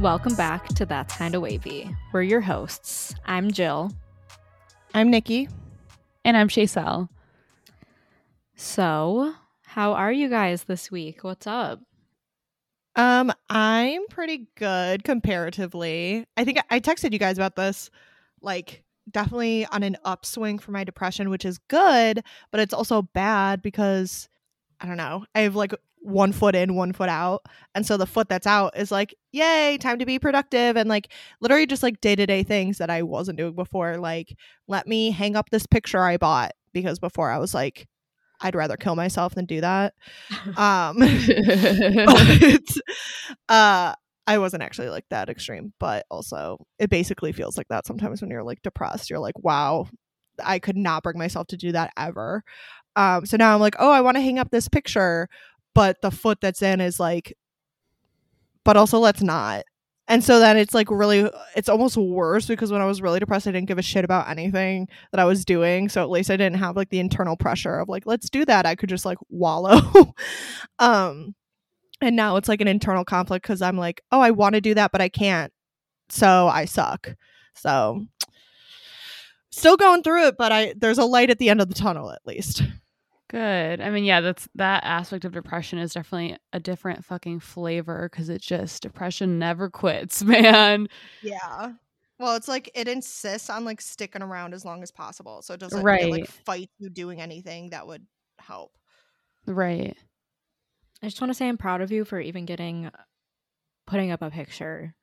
Welcome back to That's Kinda Wavy. We're your hosts. I'm Jill. I'm Nikki. And I'm Shaysel. So, how are you guys this week? What's up? Um, I'm pretty good comparatively. I think I texted you guys about this. Like, definitely on an upswing for my depression, which is good, but it's also bad because I don't know. I have like one foot in, one foot out. And so the foot that's out is like, yay, time to be productive. And like literally just like day to day things that I wasn't doing before. Like, let me hang up this picture I bought because before I was like, I'd rather kill myself than do that. Um, but, uh, I wasn't actually like that extreme, but also it basically feels like that sometimes when you're like depressed. You're like, wow, I could not bring myself to do that ever. Um, so now I'm like, oh, I want to hang up this picture, but the foot that's in is like, but also let's not. And so then it's like really, it's almost worse because when I was really depressed, I didn't give a shit about anything that I was doing. So at least I didn't have like the internal pressure of like, let's do that. I could just like wallow. um, and now it's like an internal conflict because I'm like, oh, I want to do that, but I can't. So I suck. So still going through it, but I there's a light at the end of the tunnel at least. Good. I mean, yeah, that's that aspect of depression is definitely a different fucking flavor because it just depression never quits, man. Yeah. Well, it's like it insists on like sticking around as long as possible, so it doesn't Right. it, like fight you doing anything that would help. Right. I just want to say I'm proud of you for even getting uh, putting up a picture.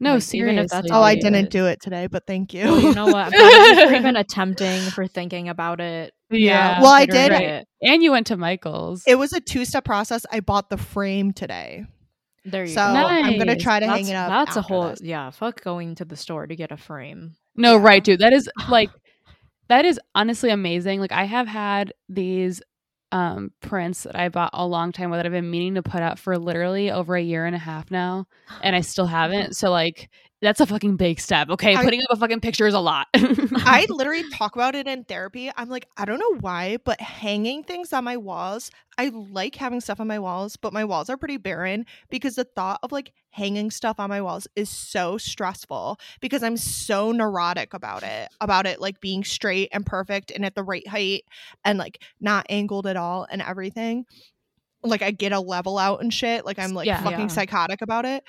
No, Like, seriously. even if that's Oh, I didn't did. do it today, but thank you. Well, you know what? I'm proud of you for even attempting, for thinking about it. Yeah. Well, I did- it. And you went to Michael's. it was a two step process. I bought the frame today, There you so go. I'm gonna try to that's, hang it up. That's a whole this. yeah. Fuck going to the store to get a frame. No, Yeah. right, dude. That is like that is honestly amazing. Like I have had these um prints that I bought a long time ago that I've been meaning to put up for literally over a year and a half now, and I still haven't. So like that's a fucking big step. Okay, I- putting up a fucking picture is a lot. I literally talk about it in therapy. I'm like, I don't know why, but hanging things on my walls, I like having stuff on my walls, but my walls are pretty barren because the thought of like hanging stuff on my walls is so stressful because I'm so neurotic about it, about it like being straight and perfect and at the right height and like not angled at all and everything. Like I get a level out and shit. Like I'm like Yeah. fucking Yeah. psychotic about it.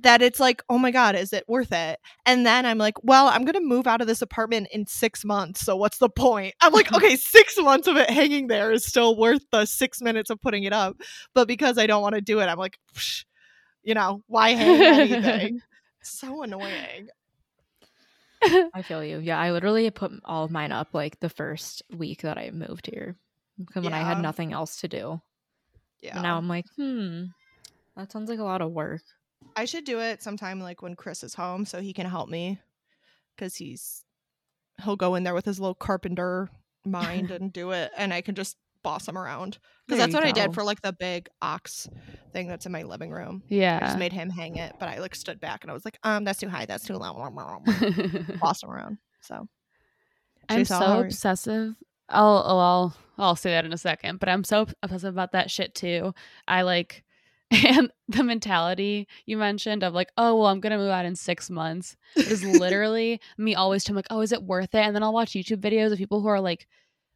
That it's like, oh my God, is it worth it? And then I'm like, well, I'm going to move out of this apartment in six months. So what's the point? I'm like, okay, six months of it hanging there is still worth the six minutes of putting it up. But because I don't want to do it, I'm like, you know, why hang anything? so annoying. I feel you. Yeah, I literally put all of mine up like the first week that I moved here, when I had nothing else to do. Yeah. Now I'm like, hmm, that sounds like a lot of work. I should do it sometime like when Chris is home so he can help me because he's he'll go in there with his little carpenter mind and do it and I can just boss him around because that's what I did for like the big ox thing that's in my living room. Yeah, I just made him hang it, but I like stood back and I was like, um, that's too high, that's too low. Boss him around. So I'm so obsessive. I'll, oh, I'll I'll say that in a second, but I'm so obsessive about that shit too. I like and the mentality you mentioned of like, oh well, I'm gonna move out in six months is literally me always telling like, oh, is it worth it? And then I'll watch YouTube videos of people who are like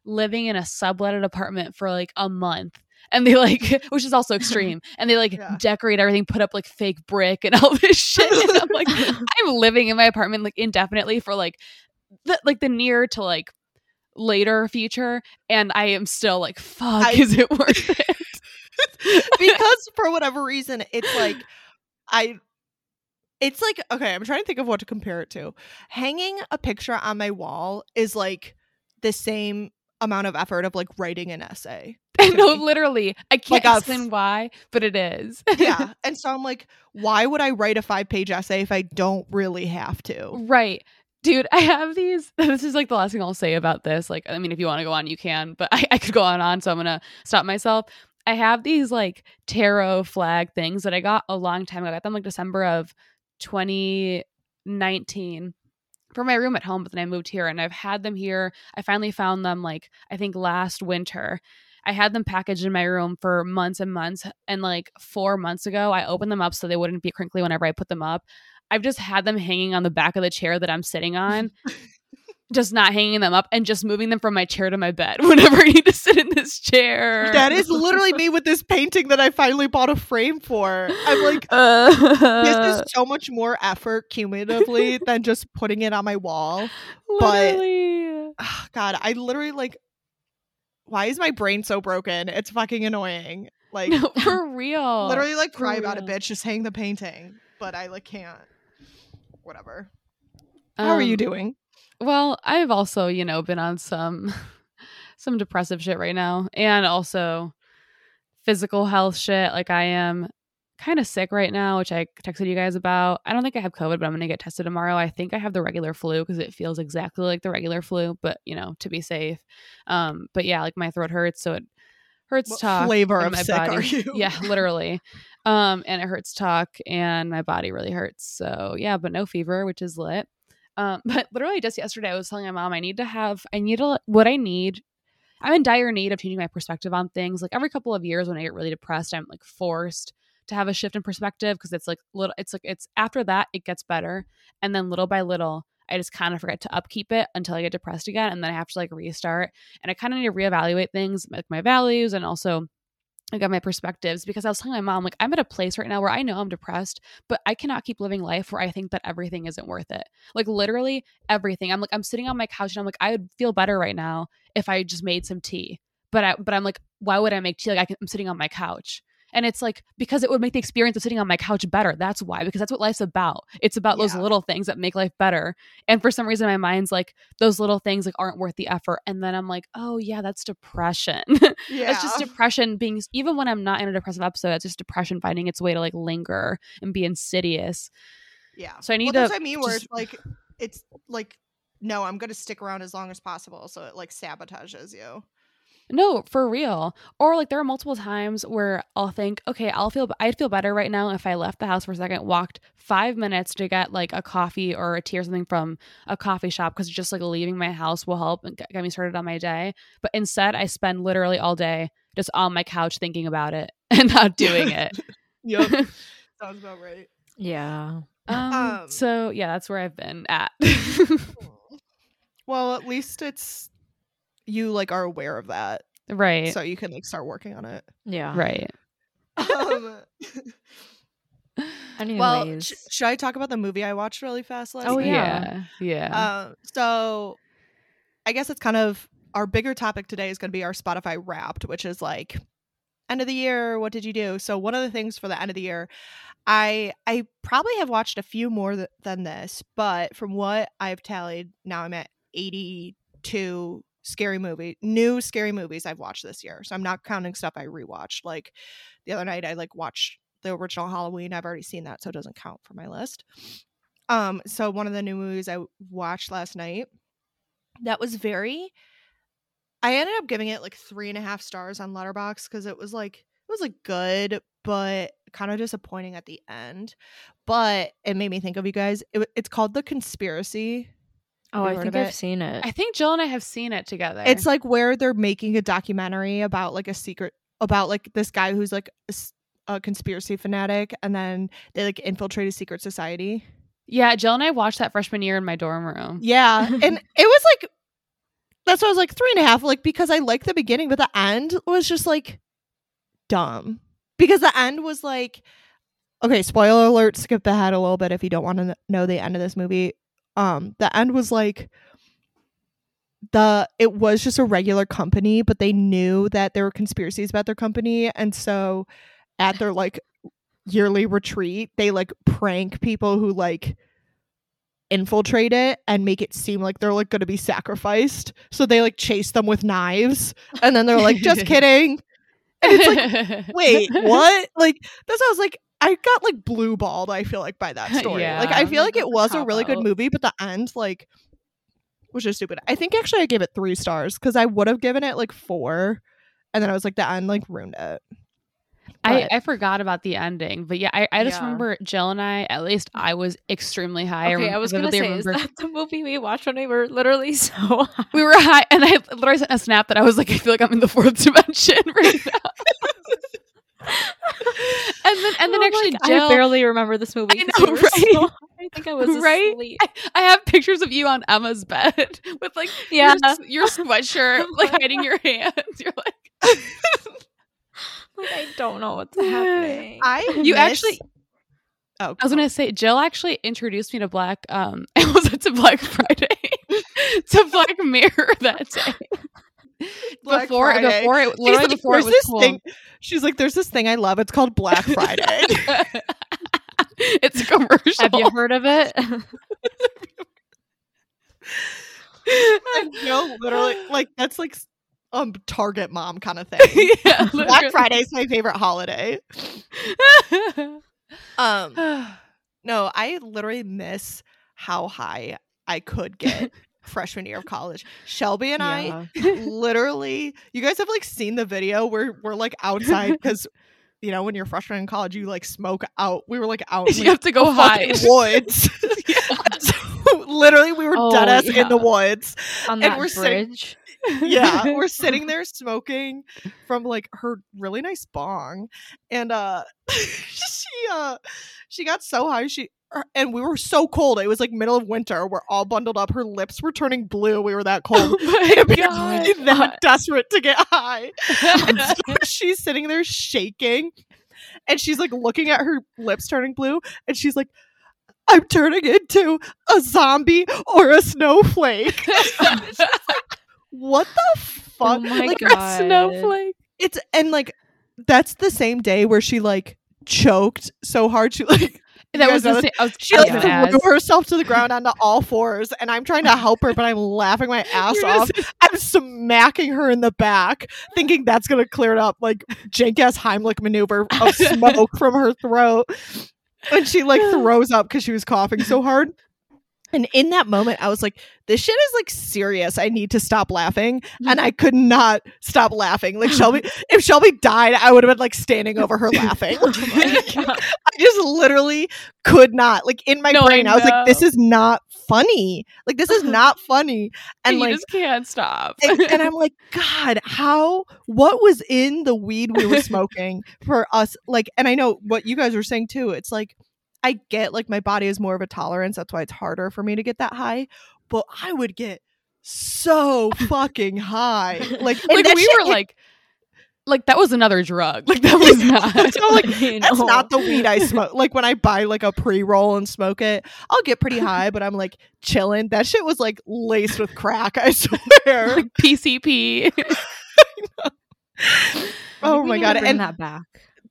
living in a subletted apartment for like a month. And they like, which is also extreme, and they like Yeah. decorate everything, put up like fake brick and all this shit. And I'm like, I'm living in my apartment like indefinitely for like the like the near to like later future and I am still like fuck I- is it worth it? because for whatever reason, it's like I it's like okay, I'm trying to think of what to compare it to. Hanging a picture on my wall is like the same amount of effort of like writing an essay. no, me. literally. I can't Like explain why, but it is. yeah. And so I'm like, why would I write a five page essay if I don't really have to? right. Dude, I have these. This is like the last thing I'll say about this. Like, I mean, if you want to go on, you can, but I, I could go on and on, so I'm gonna stop myself. I have these like tarot flag things that I got a long time ago. I got them like December of 2019 for my room at home, but then I moved here and I've had them here. I finally found them like I think last winter. I had them packaged in my room for months and months. And like four months ago, I opened them up so they wouldn't be crinkly whenever I put them up. I've just had them hanging on the back of the chair that I'm sitting on just not hanging them up and just moving them from my chair to my bed whenever I need to sit in this chair. That is literally me with this painting that I finally bought a frame for. I'm like, uh, this is so much more effort cumulatively than just putting it on my wall. but- literally. Ah, God, I literally like, why is my brain so broken? It's fucking annoying. Like, No, for real. literally, like, for cry about it, bitch. Just hang the painting. But I like can't. Whatever. How are you Um, doing? Well, I've also, you know, been on some some depressive shit right now and also physical health shit. Like I am kind of sick right now, which I texted you guys about. I don't think I have COVID, but I'm going to get tested tomorrow. I think I have the regular flu because it feels exactly like the regular flu, but you know, to be safe. Um, but yeah, like my throat hurts, so it hurts What to talk. flavor of my sick body- are you? Yeah, literally. Um, and it hurts to talk, and my body really hurts. So yeah, but no fever, which is lit. Um, but literally just yesterday, I was telling my mom I need to have, I need to, what I need. I'm in dire need of changing my perspective on things. Like every couple of years, when I get really depressed, I'm like forced to have a shift in perspective because it's like little, it's like it's after that it gets better, and then little by little, I just kind of forget to upkeep it until I get depressed again, and then I have to like restart. And I kind of need to reevaluate things, like my values, and also I got my perspectives because I was telling my mom, like, I'm at a place right now where I know I'm depressed, but I cannot keep living life where I think that everything isn't worth it. Like, literally everything. I'm like, I'm sitting on my couch and I'm like, I would feel better right now if I just made some tea. But I, but I'm like, why would I make tea? Like, I can, I'm sitting on my couch. And it's like, because it would make the experience of sitting on my couch better. That's why, because that's what life's about. It's about those little things that make life better. And for some reason, my mind's like, those little things like aren't worth the effort. And then I'm like, oh, yeah, that's depression. Yeah. It's just depression being even when I'm not in a depressive episode, it's just depression finding its way to like linger and be insidious. Yeah. So I need well, to I mean. Where just- it's like, it's like, no, I'm gonna stick around as long as possible, so it like sabotages you. No, for real. Or like there are multiple times where I'll think, okay, I'll feel I'd feel better right now if I left the house for a second, walked 5 minutes to get like a coffee or a tea or something from a coffee shop cuz just like leaving my house will help and get get me started on my day. But instead, I spend literally all day just on my couch thinking about it and not doing it. Yep. Sounds about right. Yeah. um, Um, so yeah, that's where I've been at. Well, at least it's you like are aware of that, right. so you can like start working on it. Yeah. Right. Um, Anyways. well, sh- should I talk about the movie I watched really fast last Oh, night? yeah. Yeah. Um, so I guess it's kind of our bigger topic today is going to be our Spotify Wrapped, which is like end of the year. What did you do? So one of the things for the end of the year, I I probably have watched a few more th- than this, but from what I've tallied, now I'm at 82 scary movie new scary movies I've watched this year. So I'm not counting stuff I rewatched. Like the other night, I like watched the original Halloween. I've already seen that, so it doesn't count for my list. Um, so one of the new movies I watched last night that was very I ended up giving it like three and a half stars on Letterboxd because it was like it was like good, but kind of disappointing at the end. But it made me think of you guys. It, it's called The Conspiracy. Oh, I think I've it? seen it. I think Jill and I have seen it together. It's like where they're making a documentary about like a secret about like this guy who's like a conspiracy fanatic, and then they like infiltrate a secret society. yeah, Jill and I watched that freshman year in my dorm room. Yeah, and it was like that's why I was like three and a half, like because I liked the beginning, but the end was just like dumb. Because the end was like, okay, spoiler alert, skip ahead a little bit if you don't want to know the end of this movie. Um, the end was like the it was just a regular company, but they knew that there were conspiracies about their company, and so at their like yearly retreat, they like prank people who like infiltrate it and make it seem like they're like going to be sacrificed. So they like chase them with knives and then they're like, just kidding. And it's like, wait, what? Like, that's how I was like, I got like blue balled, I feel like, by that story. Like, I feel like it That's a was a really good movie, but the end, like, was just stupid. I think actually I gave it three stars because I would have given it like four. And then I was like, the end like ruined it. I I, I forgot about the ending, but yeah, I, I just Yeah. remember Jill and I. At least I was extremely high. okay, rem- I was gonna vividly say, is remember- that the movie we watched when we were literally so high? we were high, and I literally sent a snap that I was like, I feel like I'm in the fourth dimension right now. And then, and then Oh, actually, like, Jill, I barely remember this movie. I 'cause know, right? so. I think I was Right? asleep. I have pictures of you on Emma's bed with like Yeah, your, your sweatshirt, like hiding your hands. You're like, like I don't know what's happening. I You miss- actually- Oh, I was gonna say, Jill actually introduced me to Black. Um, it was it to Black Friday, to Black Mirror that day. Black before, Friday. before it, She's literally like, before it "There's was this cool. thing. She's like, "There's this thing I love. It's called Black Friday." it's a commercial. Have you heard of it? no, literally, like, that's like um Target mom kind of thing. yeah, Black literally. Friday's my favorite holiday. Um, no, I literally miss how high I could get freshman year of college. Shelby and I literally, you guys have like seen the video where we're like outside because. You know, when you're freshman in college, you like smoke out. We were like out in you like, have to go hide. woods. so, literally, we were Oh, dead ass yeah. in the woods. on And that we're sitting- bridge. yeah we're sitting there smoking from like her really nice bong and uh she uh she got so high she Er, and we were so cold. It was like middle of winter. We're all bundled up. Her lips were turning blue. We were that cold. Oh we god! were that desperate to get high. And so she's sitting there shaking and she's like looking at her lips turning blue and she's like i'm turning into a zombie or a snowflake. What the oh fuck? Oh like God. snowflake. it's and like that's the same day where she like choked so hard. She like That was the same. I was, she like gonna threw herself to the ground onto all fours and i'm trying to help her but i'm laughing my ass You're off. Just- i'm smacking her in the back thinking that's gonna clear it up like jank ass heimlich maneuver of smoke from her throat. And she like throws up because she was coughing so hard and in that moment i was like this shit is like serious i need to stop laughing and i could not stop laughing like shelby if shelby died i would have been like standing over her laughing Oh my I just literally could not. Like in my No, brain, I, was like, "This is not funny. Like this is not funny." And you like, just can't stop. and, and I'm like, "God, how? What was in the weed we were smoking for us?" Like, and I know what you guys were saying too. It's like I get like my body is more of a tolerance. That's why it's harder for me to get that high. But I would get so fucking high. Like, like we shit- were like, like that was another drug. Like that was not. So, like, You That's not the weed I smoke. Like when I buy like a pre roll and smoke it, I'll get pretty high, but I'm like chilling. That shit was like laced with crack. I swear. like PCP. oh my god! And that back.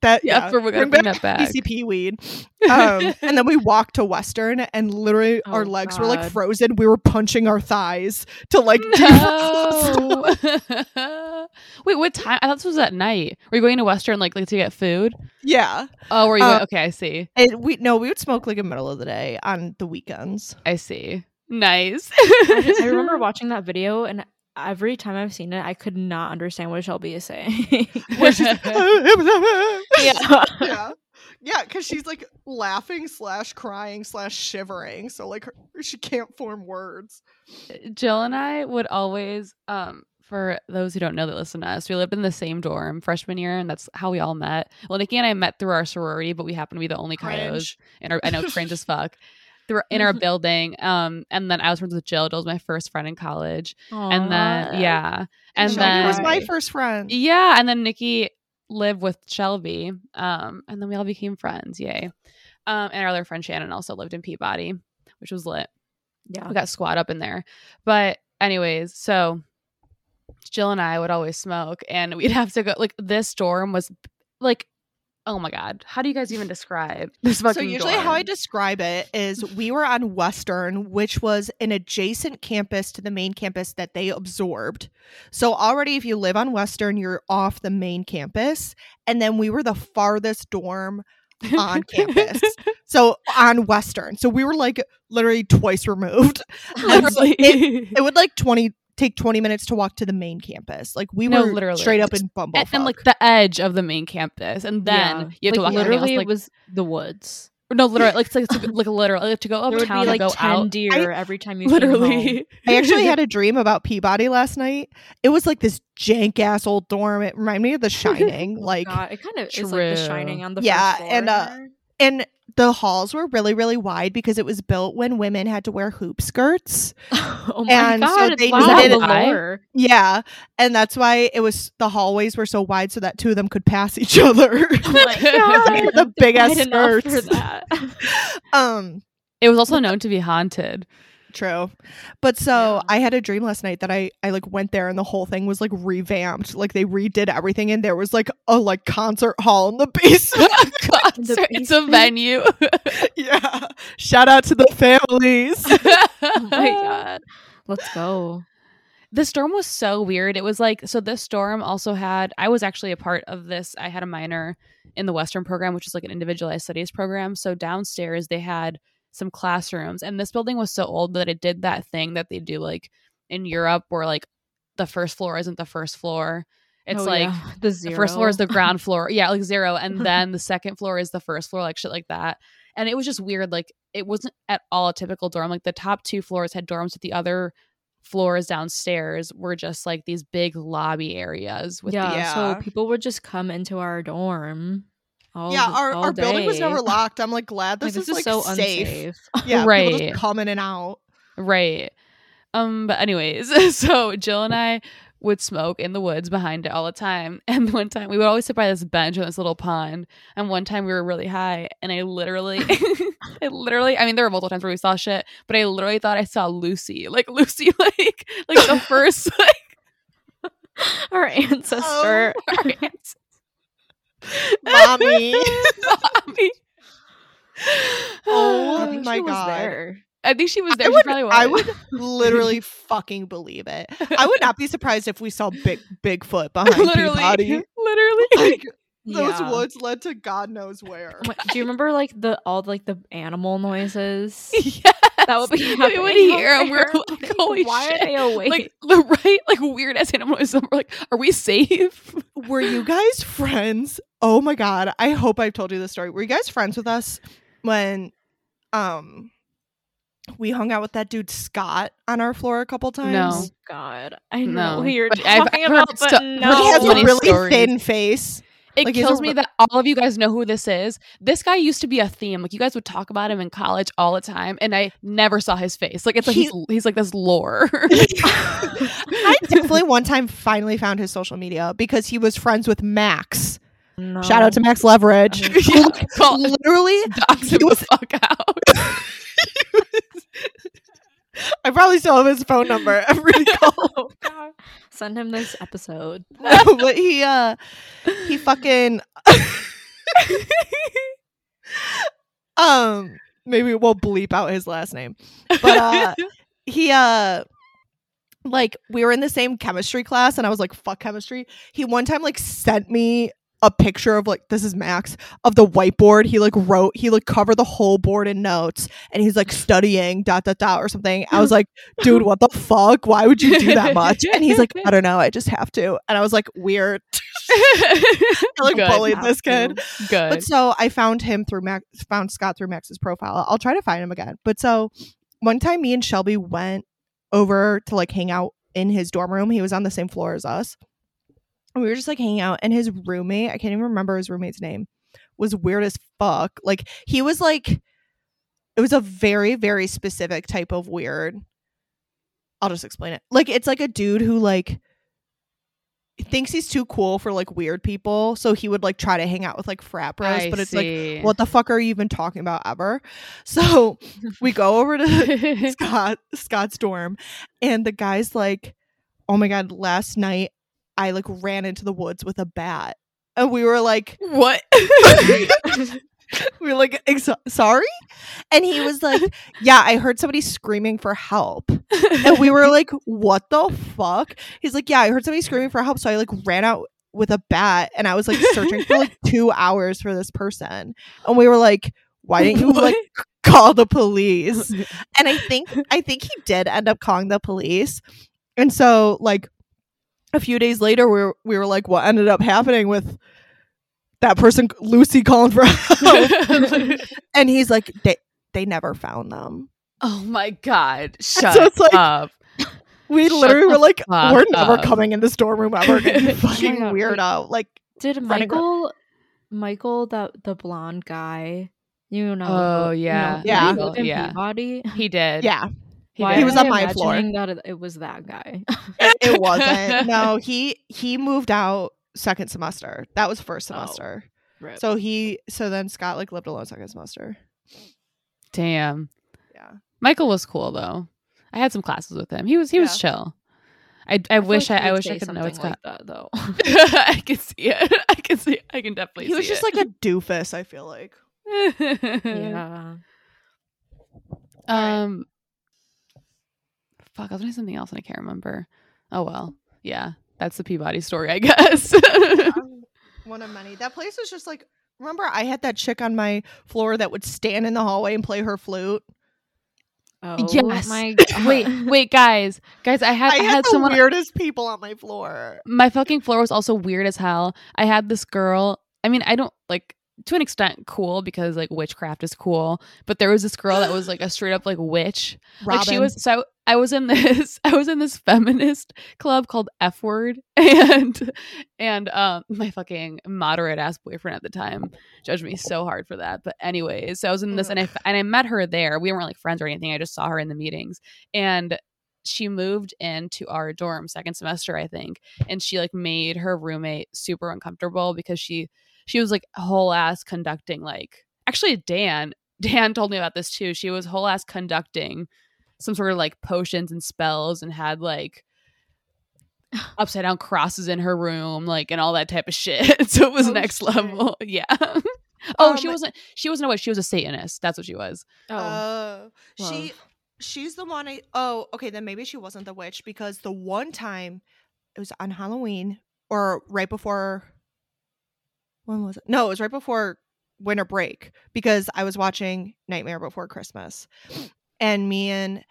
That yeah, yeah, for we're gonna bring bring back that back. PCP weed. Um, and then we walked to Western, and literally our Oh, legs were like frozen. We were punching our thighs to like. No. Wait, what time? I thought this was at night. Were you going to Western like, like to get food? yeah, Oh, were you? Uh, okay, I see. and we no, we would smoke like in the middle of the day on the weekends. I see. Nice. I, just- I remember watching that video, and every time I've seen it, I could not understand what Shelby is saying. She's yeah. yeah yeah because she's like laughing slash crying slash shivering so like her, she can't form words Jill and I would always, um, for those who don't know that listen to us, we lived in the same dorm freshman year, and that's how we all met. Well, Nikki and I met through our sorority, but we happen to be the only coyotes Cringe. in our. I know cringe as fuck. Through in our building, um, and then I was friends with Jill. Jill was my first friend in college, and then yeah, and Shelby then was my first friend yeah, and then Nikki lived with Shelby, um, and then we all became friends. Yay! Um, and our other friend Shannon also lived in Peabody, which was lit yeah. we got squat up in there. But anyways, so Jill and I would always smoke and we'd have to go like this dorm was like oh my god. How do you guys even describe this fucking so usually how i describe it is we were on western which was an adjacent campus to the main campus that they absorbed so already if you live on western you're off the main campus and then we were the farthest dorm on campus so on western so we were like literally twice removed Literally. it, it would like 20 take 20 minutes to walk to the main campus. Like we No, were literally. straight up in Bumble. and, and like the edge of the main campus, and then Yeah. you have to walk. literally like, it was the woods. no, literally, like, it's like, like literally like, to go There would uptown be and like go 10 out. deer every time you came home. Literally, I actually had a dream about Peabody last night. It was like this jank ass old dorm. It reminded me of The Shining. like God, it kind of is like the shining on the Yeah, first floor and, uh, there. And the halls were really really wide because it was built when women had to wear hoop skirts. oh my and so god, they wow, needed- the Why? lore. Yeah, and that's why it was the hallways were so wide so that two of them could pass each other. Oh my god, the big ass for skirts. that. um it was also known to be haunted. True. But so Yeah. I had a dream last night that I I like went there and the whole thing was like revamped. Like they redid everything and there was like a like concert hall in the basement. Concert, it's a venue. yeah. Shout out to the families. Oh my god, let's go. the storm was so weird. It was like so this storm also had I was actually a part of this. I had a minor in the Western program, which is like an individualized studies program. So downstairs they had some classrooms and this building was so old that it did that thing that they do like in Europe where like the first floor isn't the first floor. It's Oh, like yeah, the the first floor is the ground floor. Yeah, like zero. And then the second floor is the first floor, like shit like that. And it was just weird. Like it wasn't at all a typical dorm. Like the top two floors had dorms, but the other floors downstairs were just like these big lobby areas with yeah, the Yeah. so people would just come into our dorm. All yeah, our, our building was never locked. I'm like glad Like, this, this, is, is, like so safe. unsafe. Yeah, people Right. just come in and out. right. Um, but anyways, so Jill and I would smoke in the woods behind it all the time. And one time we would always sit by this bench on this little pond. And one time we were really high and I literally I literally I mean there were multiple times where we saw shit, but I literally thought I saw Lucy. Like Lucy like like the first like our ancestor. Oh. our Mommy. Mommy. Oh think oh, my God. I think she was there. I would. I would literally fucking believe it. I would not be surprised if we saw big Bigfoot behind literally, Peabody. literally. Like those Yeah. woods led to God knows where. Oh Do you remember like the all like the animal noises? yes. That would be we would happening hear and we're like, holy Why shit. are they awake? Like the right, like weird ass animals. We're like, are we safe? Were you guys friends? Oh my god. I hope I've told you this story. Were you guys friends with us when um we hung out with that dude Scott on our floor a couple times? No. Oh God, I know No, who you're but talking I've about, but sto- no. He has a really stories. thin face. It Like, kills me re- that all of you guys know who this is. This guy used to be a theme. Like you guys would talk about him in college all the time, and I never saw his face. Like it's like He- he's he's like this lore. I definitely one time finally found his social media because he was friends with Max. No. Shout out to Max Leverage. Yeah, call, literally him was- the fuck out. I probably still have his phone number. Cold. Oh, Send him this episode. no, but he uh he fucking um maybe we'll bleep out his last name. But uh he uh like we were in the same chemistry class and I was like fuck chemistry. He one time like sent me a picture of like this is Max of the whiteboard. He like wrote he like covered the whole board in notes and he's like studying dot dot dot or something. I was like, dude, what the fuck? Why would you do that much? And he's like, I don't know, I just have to. And I was like, weird. I like Good. bullied Have this to. kid. Good. But so I found him through Max, found Scott through Max's profile. I'll try to find him again. But so one time, me and Shelby went over to like hang out in his dorm room. He was on the same floor as us. And we were just like hanging out, and his roommate, I can't even remember his roommate's name, was weird as fuck. Like he was like, it was a very, very specific type of weird. I'll just explain it. Like it's like a dude who like thinks he's too cool for like weird people, so he would like try to hang out with like frat bros, I but it's like what the fuck are you even talking about ever? So we go over to Scott Scott's dorm and the guy's like, Oh my god, last night I like ran into the woods with a bat. And we were like, what? we were like, "Ex- sorry? And he was like, Yeah, I heard somebody screaming for help. And we were like, What the fuck? He's like, Yeah, I heard somebody screaming for help. So I like ran out with a bat and I was like searching for like two hours for this person. And we were like, Why didn't you like call the police? And I think I think he did end up calling the police. And so like a few days later we were, we were like what ended up happening with that person Lucy calling for help. and he's like they they never found them. oh my god. so Shut it's like- up. We Shut literally the were like we're never up. coming in this dorm room ever again. You my fucking weirdo. Like Did running around. Michael, Michael, the the blonde guy, you know? Oh, who- you yeah. know, Yeah. Yeah. Peabody? He did. yeah, He, Why. He was on my floor. imagining That it, it was that guy. it, it wasn't. No, he he moved out second semester. That was first Oh. semester. Rip. So he so then Scott like lived alone second semester. Damn. Yeah. Michael was cool though. I had some classes with him. He was he was chill. I, I, I wish like I, I wish I could know something it's like got. that though. I can see it. I can see. I can definitely. See it. He was see just like a doofus, I feel like. yeah. Um. Fuck! I was doing something else and I can't remember. Oh well. Yeah, that's the Peabody story, I guess. One of many. That place was just like remember I had that chick on my floor that would stand in the hallway and play her flute. Oh Yes. my god. wait, wait, guys, guys, I had I I, had, had the someone. weirdest people on my floor. my fucking floor was also weird as hell. I had this girl. I mean, I don't like to an extent cool because like witchcraft is cool, but there was this girl that was like a straight up like witch. Like she was so I was in this I was in this feminist club called F word and and um my fucking moderate ass boyfriend at the time judged me so hard for that. But anyways, so I was in this and I and I met her there. We weren't like friends or anything. I just saw her in the meetings and she moved into our dorm second semester I think and she like made her roommate super uncomfortable because she she was like whole ass conducting like actually Dan Dan told me about this too. She was whole ass conducting some sort of like potions and spells and had like upside down crosses in her room, like and all that type of shit. so it was Oh, next shit. level. Yeah. oh, she Um, wasn't she wasn't a witch, she was a Satanist. That's what she was. Oh. Oh, she she's the one I Oh, okay, then maybe she wasn't the witch because the one time it was on Halloween or right before when was it? No, it was right before winter break because I was watching Nightmare Before Christmas. And me and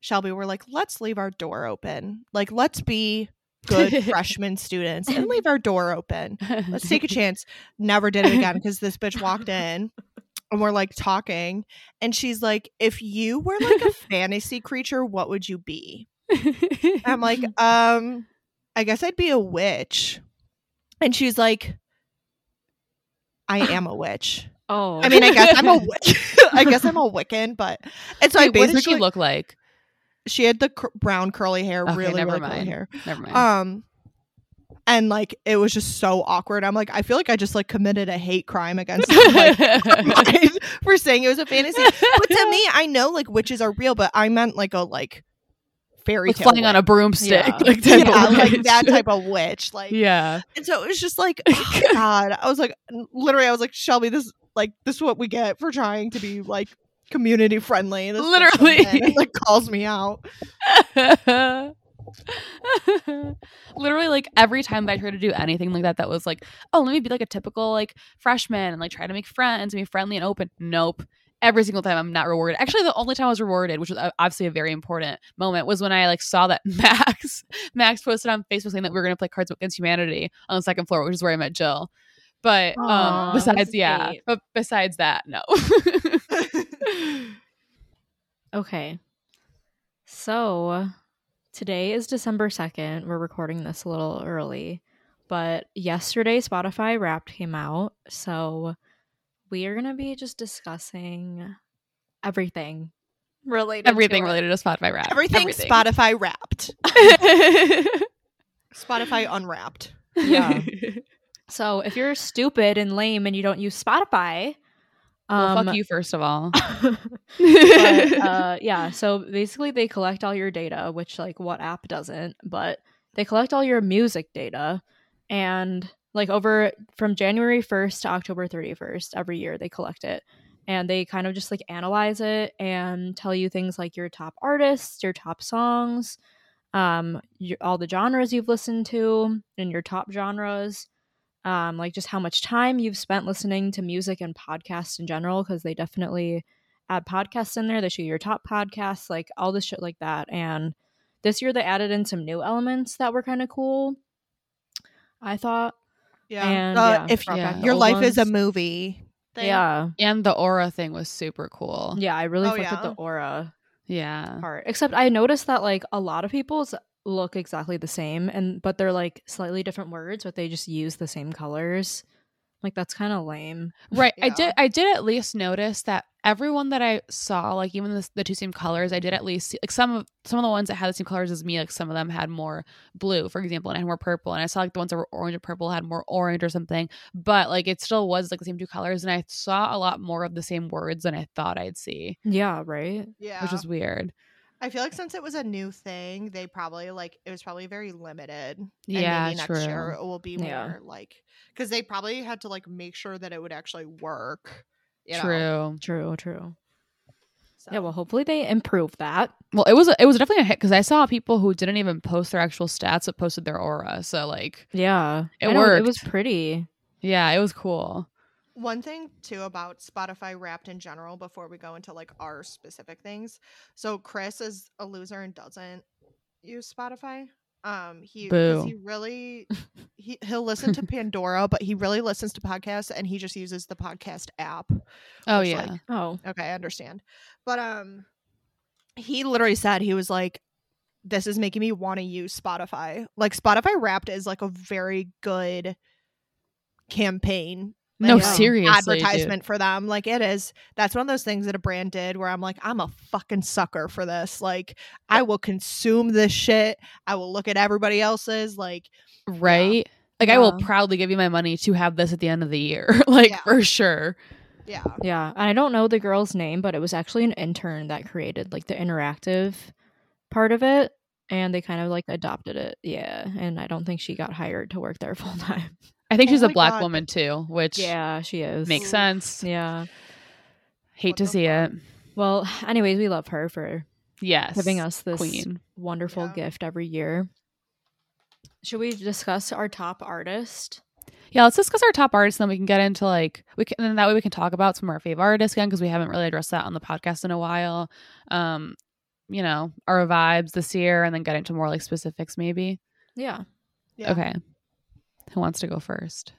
Shelby were like, "Let's leave our door open. Like let's be good freshman students and leave our door open. Let's take a chance." Never did it again because this bitch walked in and we're like talking and she's like, "If you were like a fantasy creature, what would you be?" I'm like, um, I guess I'd be a witch. And she's like, I am a witch. oh. I mean, I guess I'm a witch. I guess I'm a Wiccan, but and so I Wait, what basically did she look like? she had the cr- brown curly hair, Okay, really, never really curly mind. hair. Never mind. Um, and like it was just so awkward. I'm like, I feel like I just like committed a hate crime against her, like, for saying it was a fantasy. But to me, I know like witches are real, but I meant like a like fairy like tale flying on a broomstick, Yeah. like type yeah, like that type of witch. Like, yeah. and so it was just like, oh God, I was like, literally, I was like, Shelby, this like this is what we get for trying to be like community friendly. And this Literally. like calls me out. Literally, like every time that I tried to do anything like that, that was like, oh, let me be like a typical like freshman and like try to make friends and be friendly and open. Nope. Every single time I'm not rewarded. Actually, the only time I was rewarded, which was uh, obviously a very important moment, was when I like saw that Max Max posted on Facebook saying that we were going to play Cards Against Humanity on the second floor, which is where I met Jill. But um, besides, yeah, great. but besides that, no. Okay. So today is December 2nd. We're recording this a little early, but yesterday Spotify Wrapped came out. So we are going to be just discussing everything related Everything to it. related to Spotify rap. Everything, Spotify wrapped, Spotify unwrapped. Yeah. So if you're stupid and lame and you don't use Spotify, well, um, fuck you, first of all. but uh, yeah, so basically they collect all your data, which like what app doesn't, but they collect all your music data and like over from January 1st to October 31st every year they collect it and they kind of just like analyze it and tell you things like your top artists, your top songs, um your, all the genres you've listened to and your top genres um like just how much time you've spent listening to music and podcasts in general because they definitely add podcasts in there they show you your top podcasts like all this shit like that and this year they added in some new elements that were kind of cool. I thought. Yeah. And, Uh, yeah, if Yeah. back the your old life is a movie. thing. Yeah. And the aura thing was super cool. Yeah, I really Oh, fucked with the aura Yeah. part. Except I noticed that like a lot of people's look exactly the same and but they're like slightly different words, but they just use the same colors. Like that's kind of lame. Right. I did I did at least notice that everyone that I saw, like even the, the two same colors, I did at least see, like some of some of the ones that had the same colors as me, like some of them had more blue, for example, and I had more purple. And I saw like the ones that were orange and purple had more orange or something. But like it still was like the same two colors. And I saw a lot more of the same words than I thought I'd see. Yeah, right? Yeah. Which is weird. I feel like since it was a new thing, they probably like it was probably very limited. And Yeah, maybe true. next year it will be more Yeah. like because they probably had to like make sure that it would actually work. you know? True. True, true. So. Yeah, well hopefully they improve that. Well, it was it was definitely a hit because I saw people who didn't even post their actual stats but posted their aura. So like, Yeah. It I know, It was pretty. yeah, it was cool. One thing too about Spotify Wrapped in general before we go into like our specific things. So Chris is a loser and doesn't use Spotify. Um he he really he he'll listen to Pandora, but he really listens to podcasts and he just uses the podcast app. Oh yeah. like, Oh. Okay, I understand. But um he literally said he was like this is making me want to use Spotify. Like Spotify Wrapped is like a very good campaign. No, like, Yeah. seriously, dude. advertisement for them. Like it is. That's one of those things that a brand did where I'm like, I'm a fucking sucker for this. Like I will consume this shit. I will look at everybody else's. Like right? Like I will proudly give you my money to have this at the end of the year, like Yeah. for sure. yeah. Yeah. And I don't know the girl's name, but it was actually an intern that created like the interactive part of it. And they kind of like adopted it. Yeah. And I don't think she got hired to work there full time. I think Oh she's a black God. woman too, which Yeah, she is. makes sense. Yeah. Hate What to see fuck? it. Well, anyways, we love her for Yes, giving us this queen. wonderful Yeah. gift every year. Should we discuss our top artist? Yeah, let's discuss our top artists, and then we can get into like we can, and then that way we can talk about some of our favorite artists again because we haven't really addressed that on the podcast in a while. Um, you know, our vibes this year, and then get into more like specifics, maybe. Yeah. Yeah. Okay, who wants to go first?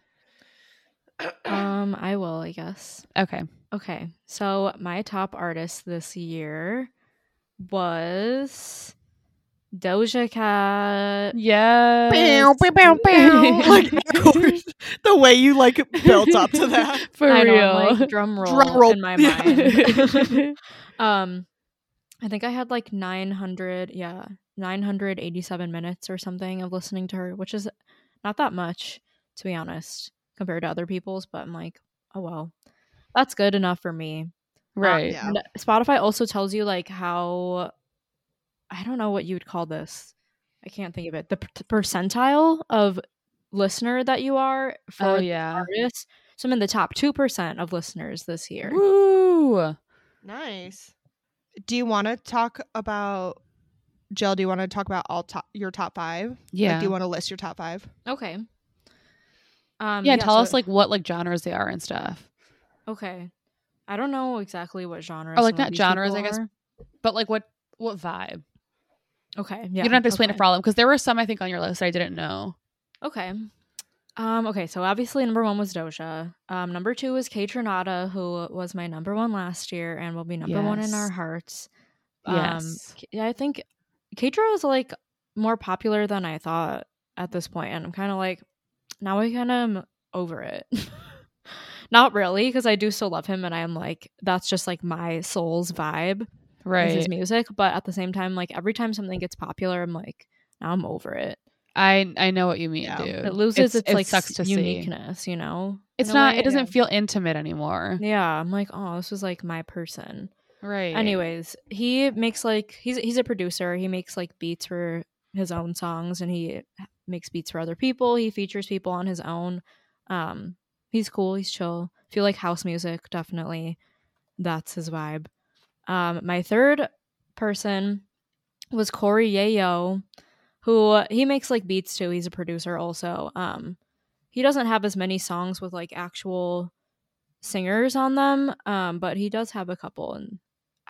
Um, I will, I guess. Okay, Okay. So my top artist this year was Doja Cat. yeah, Bow, bow, bow, bow. like course, the way you like built up to that. for I real. I'm like drum roll, Drum roll. in my mind. um, I think I had like 900, yeah, 987 minutes or something of listening to her, which is not that much, to be honest, compared to other people's. But I'm like, oh well, that's good enough for me. Uh, right. Yeah. Spotify also tells you like how I don't know what you would call this. I can't think of it. The per- percentile of listener that you are oh, for Oh yeah. artist. So I'm in the top two percent of listeners this year. Woo! Nice. Do you want to talk about Jill? Do you want to talk about all top your top five? Yeah. Like, do you want to list your top five? Okay. Um, yeah, tell so- us like what like genres they are and stuff. okay. I don't know exactly what genres. Or, like, some of not genres, I guess. are. But like what what vibe? Okay. Yeah. you don't have to explain okay. it for all of them because there were some I think on your list I didn't know. Okay. Um, okay, so obviously number one was Doja. Um, number two was Kaytranada, who was my number one last year and will be number one in our hearts. Um, Yes. Yeah, I think Kaytra is like more popular than I thought at this point, and I'm kind of like, now I kind of am over it. Not really, because I do still love him, and I'm like, that's just like my soul's vibe, Right. his music. But at the same time, like every time something gets popular, I'm like, now I'm over it. I I know what you mean, Yeah. dude. It loses its, it like sucks to see. uniqueness, you know. It's not. way. It doesn't feel intimate anymore. Yeah, I'm like, oh, this was like my person. Right. Anyways, he makes like he's he's a producer. He makes like beats for his own songs, and he makes beats for other people. He features people on his own. Um, he's cool. He's chill. If you like house music, definitely that's his vibe. Um, my third person was Corey Yayo, who he makes like beats too. He's a producer also. Um, he doesn't have as many songs with like actual singers on them, um, but he does have a couple, and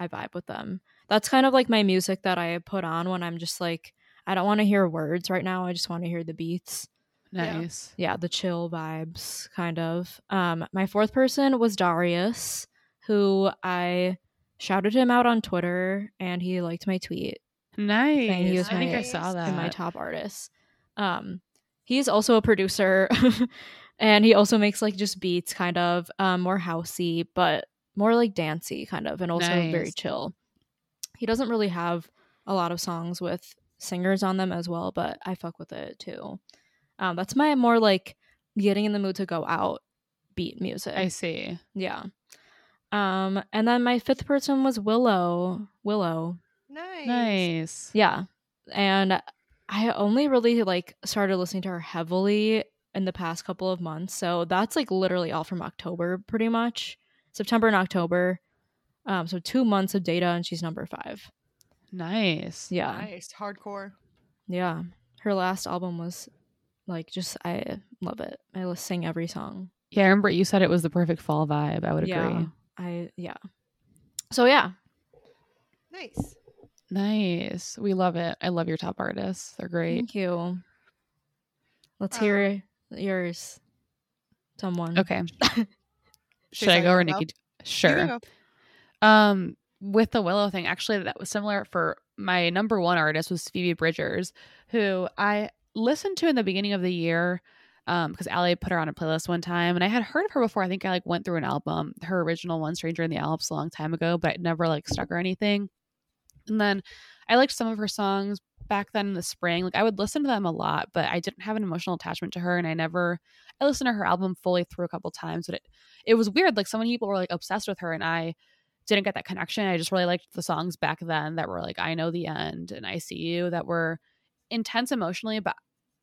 I vibe with them. that's kind of like my music that I put on when I'm just like I don't want to hear words right now. I just want to hear the beats. Nice. Yeah, the chill vibes kind of. Um my fourth person was Darius, who I shouted him out on Twitter and he liked my tweet Nice. saying he was I think I saw that. in my top artists. Um, he's also a producer, and he also makes like just beats, kind of um, more housey, but more like dancey, kind of, and also very chill. He doesn't really have a lot of songs with singers on them as well, but I fuck with it too. Um, that's my more like getting in the mood to go out beat music. I see. yeah. Um, and then my fifth person was Willow. Willow, Nice. Nice. yeah. And I only really like started listening to her heavily in the past couple of months. So that's like literally all from October pretty much. September and October. Um so 2 months of data and she's number 5. Nice. Yeah. Nice. Hardcore. Yeah. Her last album was like just I love it. I will sing every song. Yeah, I remember you said it was the perfect fall vibe. I would agree. Yeah. I yeah. So yeah. Nice. Nice. We love it. I love your top artists. They're great. Thank you. Let's Um, hear yours. Someone. Okay. Should Should I I go or? Nikki? Sure. Um, with the Willow thing, actually, that was similar for my number one artist was Phoebe Bridgers, who I listened to in the beginning of the year. Um, because Allie put her on a playlist one time, and I had heard of her before. I think I like went through an album, her original "One Stranger in the Alps" a long time ago, but it never like stuck or anything. And then I liked some of her songs back then in the spring. Like I would listen to them a lot, but I didn't have an emotional attachment to her, and I never. I listened to her album fully through a couple times, but it it was weird. Like so many people were like obsessed with her, and I didn't get that connection. I just really liked the songs back then that were like I Know the End and I See You that were intense emotionally, but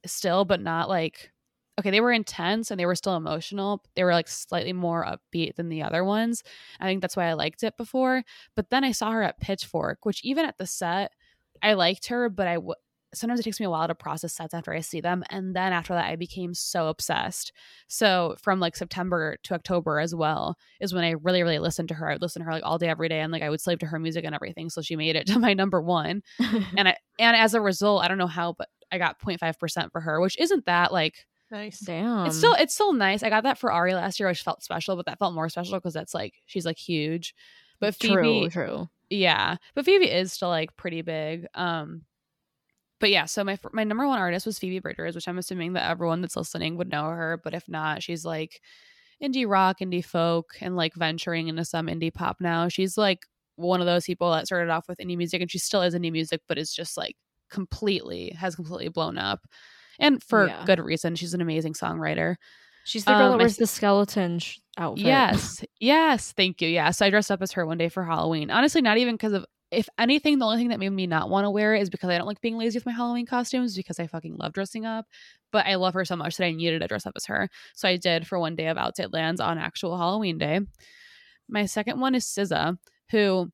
still, but not like okay, they were intense and they were still emotional. They were like slightly more upbeat than the other ones. I think that's why I liked it before. But then I saw her at Pitchfork, which even at the set, I liked her, but I w- sometimes it takes me a while to process sets after I see them. And then after that, I became so obsessed. So from like September to October as well is when I really, really listened to her. I would listen to her like all day, every day, and like I would slave to her music and everything. So she made it to my number one. And I and as a result, I don't know how, but I got 0.5% for her, which isn't that like Nice. Damn. it's still it's still nice. I got that for Ari last year, which felt special, but that felt more special because that's like she's like huge. But Phoebe, true, true. Yeah, but Phoebe is still like pretty big. Um, but yeah, so my my number one artist was Phoebe Bridgers, which I'm assuming that everyone that's listening would know her. But if not, she's like indie rock, indie folk, and like venturing into some indie pop now. She's like one of those people that started off with indie music, and she still is indie music, but is just like completely has completely blown up, and for Yeah. good reason. She's an amazing songwriter. She's the girl Um, that wears the skeleton outfit. Yes, yes, thank you. Yeah, so I dressed up as her one day for Halloween. Honestly, not even because of if anything, the only thing that made me not want to wear it is because I don't like being lazy with my Halloween costumes because I fucking love dressing up. But I love her so much that I needed to dress up as her. So I did for one day of Outside Lands on actual Halloween day. My second one is SZA, who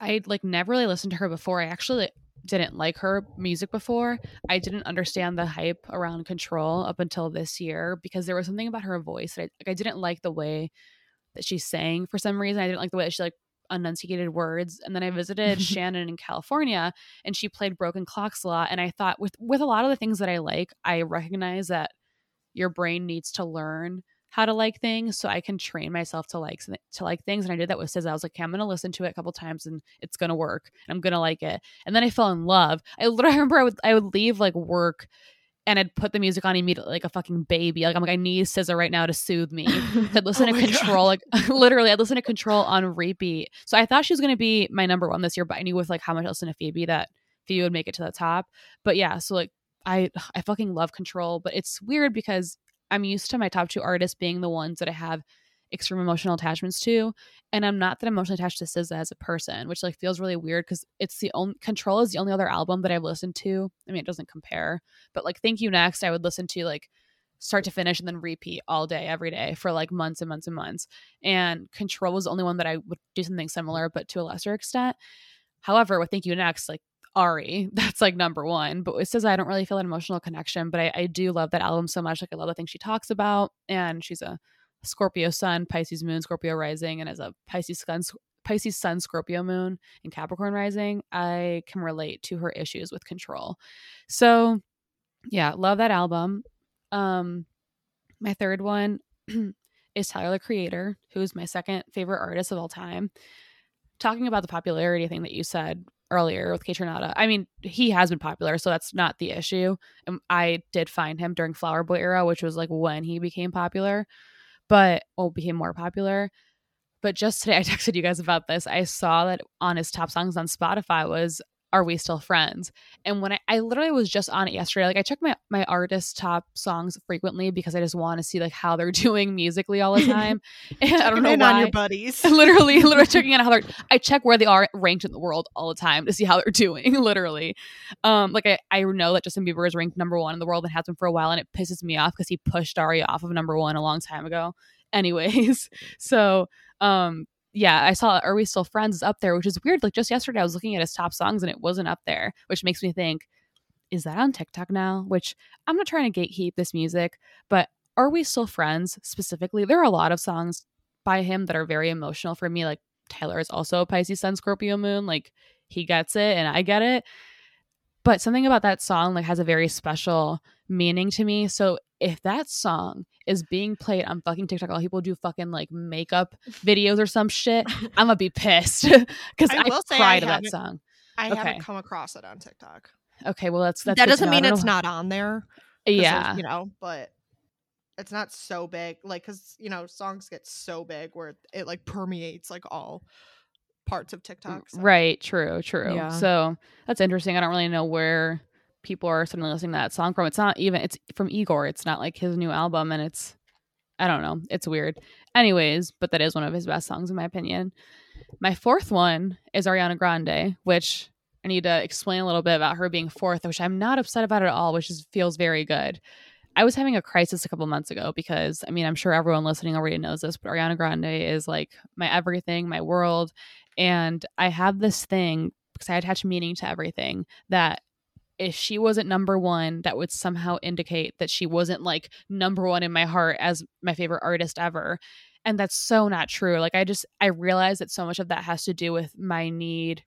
I like never really listened to her before. I actually didn't like her music before. I didn't understand the hype around Control up until this year because there was something about her voice that I, like, I didn't like the way that she sang for some reason. I didn't like the way that she like enunciated words. And then I visited Shannon in California and she played Broken Clocks a lot. And I thought with with a lot of the things that I like, I recognize that your brain needs to learn how to like things so I can train myself to like to like things. And I did that with SZA. I was like, okay, I'm gonna listen to it a couple times and it's gonna work. And I'm gonna like it. And then I fell in love. I literally remember I would I would leave like work and I'd put the music on immediately like a fucking baby. Like I'm like, I need SZA right now to soothe me. So I'd listen Oh to my God. Control, like literally, I'd listen to Control on repeat. So I thought she was gonna be my number one this year, but I knew with like how much I listen to Phoebe that Phoebe would make it to the top. But yeah, so like I I fucking love Control, but it's weird because I'm used to my top two artists being the ones that I have extreme emotional attachments to, and I'm not that emotionally attached to SZA as a person, which like feels really weird because it's the only Control is the only other album that I've listened to. I mean, it doesn't compare, but like Thank You Next, I would listen to like start to finish and then repeat all day every day for like months and months and months and control was the only one that i would do something similar but to a lesser extent however with thank you next like ari that's like number one but it says i don't really feel an emotional connection but I, I do love that album so much like i love the things she talks about and she's a scorpio sun pisces moon scorpio rising and as a pisces sun Pisces Sun, Scorpio Moon, and Capricorn Rising, I can relate to her issues with control. So, yeah, love that album. Um, my third one is Tyler the Creator, who's my second favorite artist of all time. Talking about the popularity thing that you said earlier with Kaytranada, I mean, he has been popular, so that's not the issue. And I did find him during Flower Boy era, which was like when he became popular, but oh, well, became more popular. But just today, I texted you guys about this. I saw that on his top songs on Spotify was are we still friends? And when I, I literally was just on it yesterday like i check my my artist top songs frequently because i just want to see like how they're doing musically all the time. And i don't know why on your buddies. Literally literally checking on how they're i check where they are ranked in the world all the time to see how they're doing literally. Um like i, I know that justin bieber is ranked number one in the world and has been for a while and it pisses me off because he pushed ari off of number one a long time ago. Anyways so um yeah, I saw Are We Still Friends is up there, which is weird. Like just yesterday, I was looking at his top songs and it wasn't up there, which makes me think, is that on TikTok now? Which I'm not trying to gatekeep this music, but Are We Still Friends specifically? There are a lot of songs by him that are very emotional for me. Like Tyler is also a Pisces Sun, Scorpio Moon. Like he gets it and I get it. But something about that song like has a very special meaning to me. So if that song is being played on fucking TikTok, while people do fucking like makeup videos or some shit, I'm gonna be pissed because I, I will cry I to that song. I okay. haven't come across it on TikTok. Okay, well that's, that's that doesn't mean it's not on there. Yeah, you know, but it's not so big. Like, cause you know, songs get so big where it like permeates like all parts of TikTok. So. Right. True. True. Yeah. So that's interesting. I don't really know where people are suddenly listening to that song from. It's not even it's from Igor. It's not like his new album and it's I don't know. It's weird. Anyways, but that is one of his best songs in my opinion. My fourth one is Ariana Grande, which I need to explain a little bit about her being fourth, which I'm not upset about at all, which is, feels very good. I was having a crisis a couple months ago because I mean, I'm sure everyone listening already knows this, but Ariana Grande is like my everything, my world. And I have this thing because I attach meaning to everything that if she wasn't number one, that would somehow indicate that she wasn't like number one in my heart as my favorite artist ever. And that's so not true. Like, I just, I realize that so much of that has to do with my need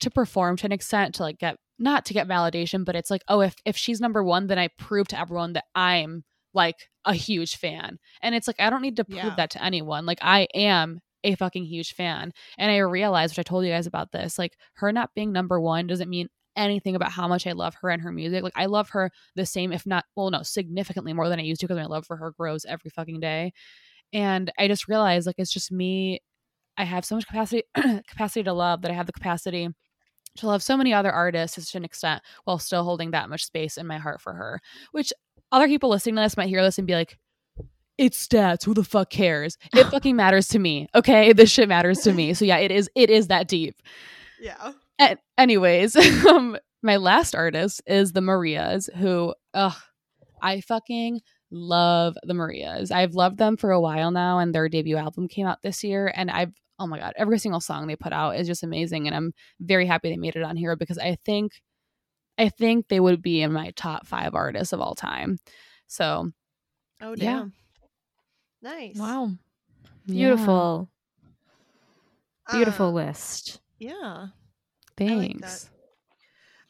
to perform to an extent to like get, not to get validation, but it's like, oh, if, if she's number one, then I prove to everyone that I'm like a huge fan. And it's like, I don't need to prove yeah. that to anyone. Like, I am a fucking huge fan. And I realized, which I told you guys about this, like her not being number one doesn't mean anything about how much I love her and her music. Like I love her the same, if not, well, no, significantly more than I used to because my love for her grows every fucking day. And I just realized like it's just me. I have so much capacity capacity to love that I have the capacity to love so many other artists to such an extent while still holding that much space in my heart for her. Which other people listening to this might hear this and be like, it's stats. Who the fuck cares? It fucking matters to me. Okay. This shit matters to me. So yeah, it is it is that deep. Yeah anyways, um, my last artist is the Marias, who, ugh, I fucking love the Marias. I've loved them for a while now, and their debut album came out this year, and I've oh my god, every single song they put out is just amazing, and I'm very happy they made it on here because I think, I think they would be in my top five artists of all time. So, oh damn, yeah. Nice, wow, beautiful, yeah. beautiful uh, list. Yeah. Thanks.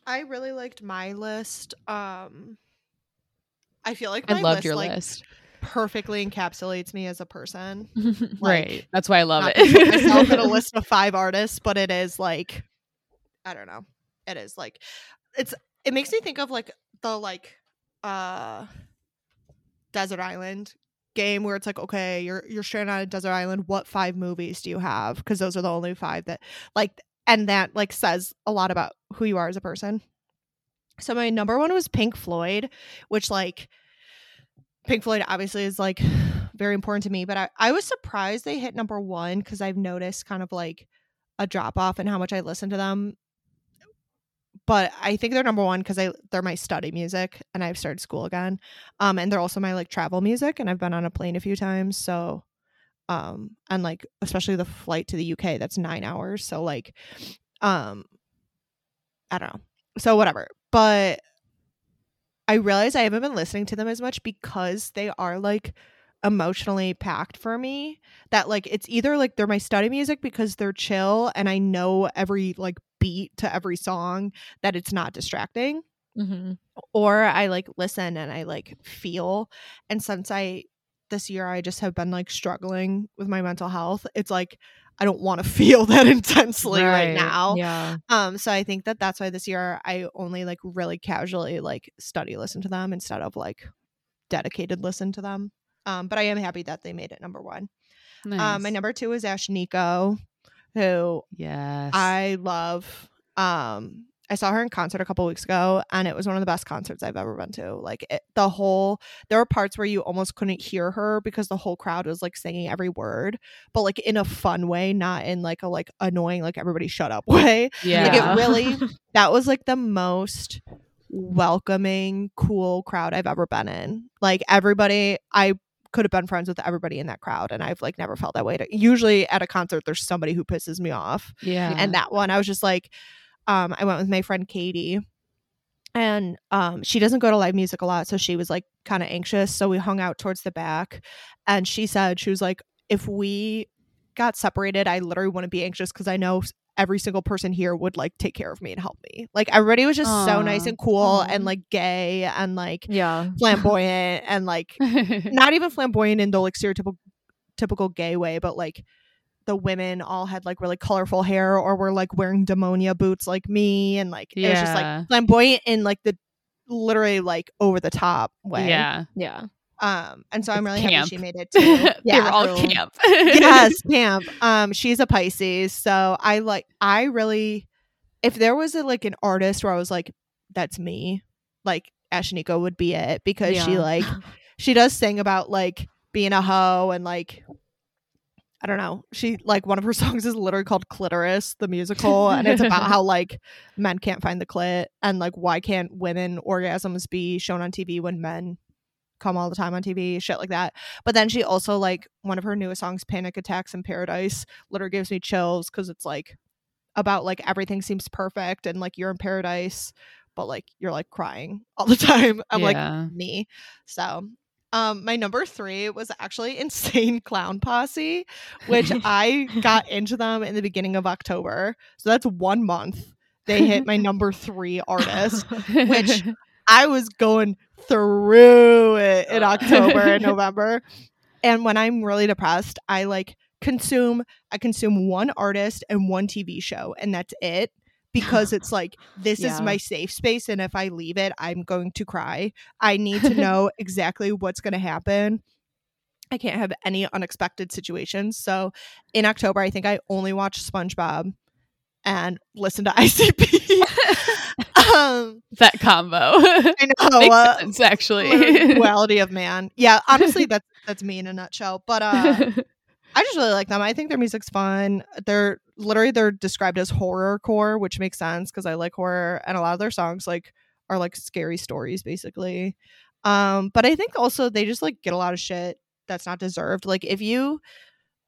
I, like I really liked my list. Um I feel like I loved list, your like, list. Perfectly encapsulates me as a person. Like, right. That's why I love it. myself in a list of five artists, but it is like I don't know. It is like it's it makes me think of like the like uh desert island game where it's like okay you're you're stranded on a desert island what five movies do you have because those are the only five that like and that like says a lot about who you are as a person. So my number one was Pink Floyd, which like Pink Floyd obviously is like very important to me, but I, I was surprised they hit number one because I've noticed kind of like a drop off in how much I listen to them. But I think they're number one because I they're my study music and I've started school again. Um and they're also my like travel music and I've been on a plane a few times. So um and like especially the flight to the UK that's 9 hours so like um I don't know so whatever but I realize I haven't been listening to them as much because they are like emotionally packed for me that like it's either like they're my study music because they're chill and I know every like beat to every song that it's not distracting Mm-hmm. or I like listen and I like feel. And since I this year I just have been like struggling with my mental health, it's like I don't want to feel that intensely right, Right. now. Yeah. Um so I think that that's why this year I only like really casually like study listen to them instead of like dedicated listen to them. Um but I am happy that they made it number 1. Nice. Um my number 2 is Ashnikko who yes. I love. Um, I saw her in concert a couple weeks ago, and it was one of the best concerts I've ever been to. Like it, the whole, there were parts where you almost couldn't hear her because the whole crowd was like singing every word, but like in a fun way, not in like a like annoying like everybody shut up way. yeah. Like it really, that was like the most welcoming, cool crowd I've ever been in. Like everybody, I could have been friends with everybody in that crowd, and I've like never felt that way. To, usually at a concert, there's somebody who pisses me off, yeah. and that one I was just like, um, I went with my friend Katie, and um, she doesn't go to live music a lot, so she was like kind of anxious. So we hung out towards the back, and she said she was like, if we got separated, I literally wouldn't be anxious because I know every single person here would like take care of me and help me. Like everybody was just so nice and cool Aw. and like gay and like Yeah. flamboyant and like not even flamboyant in the like stereotypical typical gay way, but like the women all had like really colorful hair or were like wearing demonia boots like me and like it was just like flamboyant in like the literally like over the top way. yeah. Yeah. Um and so I'm really happy she made it too. they Yeah. were all so- camp. yes, camp. Um, she's a Pisces, so I like. I really, if there was a like an artist where I was like, that's me, like Ashnikko would be it because she like she does sing about like being a hoe and like I don't know. She like one of her songs is literally called Clitoris, the musical, and it's about how like men can't find the clit and like why can't women orgasms be shown on TV when men come all the time on TV, shit like that. But then she also like one of her newest songs, Panic Attacks in Paradise, literally gives me chills because it's like about like everything seems perfect and like you're in paradise, but like you're like crying all the time. I'm like me. So um my number three was actually Insane Clown Posse, which I got into them in the beginning of October. So that's one month. They hit my number three artist. Which- I was going through it in October and November. And when I'm really depressed, I like consume I consume one artist and one TV show and that's it because it's like this is my safe space and if I leave it, I'm going to cry. I need to know exactly what's going to happen. I can't have any unexpected situations. So in October, I think I only watched SpongeBob and listen to ICP. um, that combo. I know. Makes uh, sense, actually. duality of man. Yeah, honestly, that's that's me in a nutshell. But uh, I just really like them. I think their music's fun. They're literally they're described as horror core, which makes sense because I like horror, and a lot of their songs like are like scary stories, basically. Um, but I think also they just like get a lot of shit that's not deserved. Like if you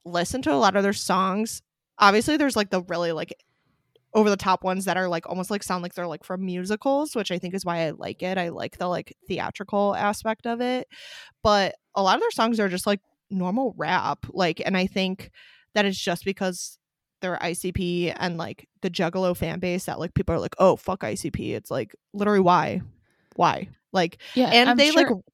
listen to a lot of their songs, obviously there's like the really like over the top ones that are like almost like sound like they're like from musicals, which I think is why I like it. I like the like theatrical aspect of it. But a lot of their songs are just like normal rap. Like and I think that it's just because they're ICP and like the Juggalo fan base that like people are like, "Oh, fuck ICP." It's like literally why? Why? Like yeah, and I'm they sure- like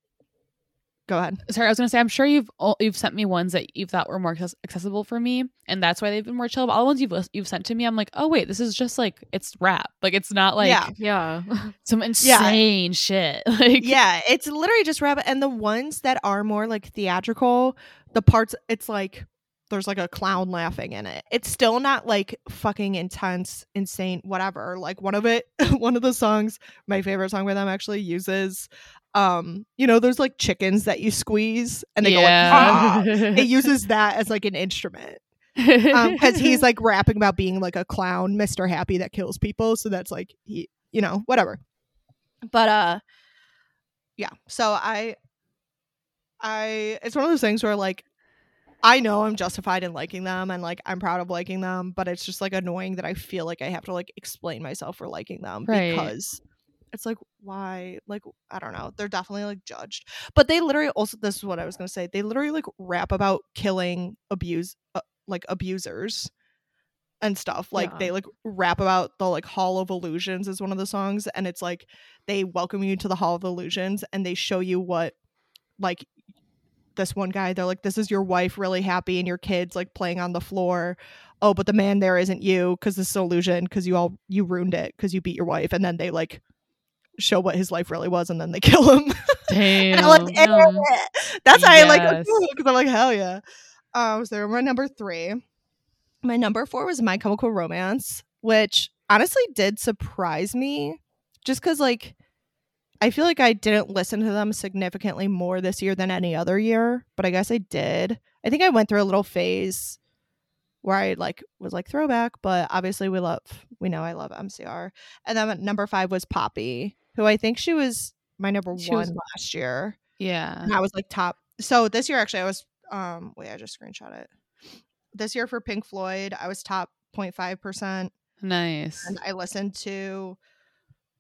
Go ahead. Sorry, I was gonna say I'm sure you've all, you've sent me ones that you thought were more accessible for me, and that's why they've been more chill. But all the ones you've you've sent to me, I'm like, oh wait, this is just like it's rap. Like it's not like Yeah. yeah. some insane shit. Like yeah, it's literally just rap. And the ones that are more like theatrical, the parts it's like there's like a clown laughing in it. It's still not like fucking intense, insane, whatever. Like one of it, one of the songs, my favorite song by them actually uses, um, you know, there's like chickens that you squeeze and they yeah. go like, "Ah." it uses that as like an instrument um because he's like rapping about being like a clown mr happy that kills people so that's like he you know whatever but uh yeah so i i it's one of those things where like i know i'm justified in liking them and like i'm proud of liking them but it's just like annoying that i feel like i have to like explain myself for liking them Right. because It's like why? Like I don't know. They're definitely like judged, but they literally also. This is what I was gonna say. They literally like rap about killing abuse, uh, like abusers and stuff. Like Yeah. they like rap about the like Hall of Illusions is one of the songs, and it's like they welcome you to the Hall of Illusions and they show you what like this one guy they're like this is your wife really happy and your kids like playing on the floor oh but the man there isn't you because this is an illusion because you all you ruined it because you beat your wife and then they like show what his life really was and then they kill him Damn. like, eh, Um, that's how I like because I'm like, hell yeah. Um, so my number three. My number four was My Chemical Romance, which honestly did surprise me, just because like I feel like I didn't listen to them significantly more this year than any other year, but I guess I did. I think I went through a little phase where I like was like throwback, but obviously we love we know I love MCR. And then number five was Poppy, who I think she was my number She one was- last year. yeah. And I was like top. So this year, actually, I was. Um, wait, I just screenshot it. This year for Pink Floyd, I was top 0.5 percent, Nice. and I listened to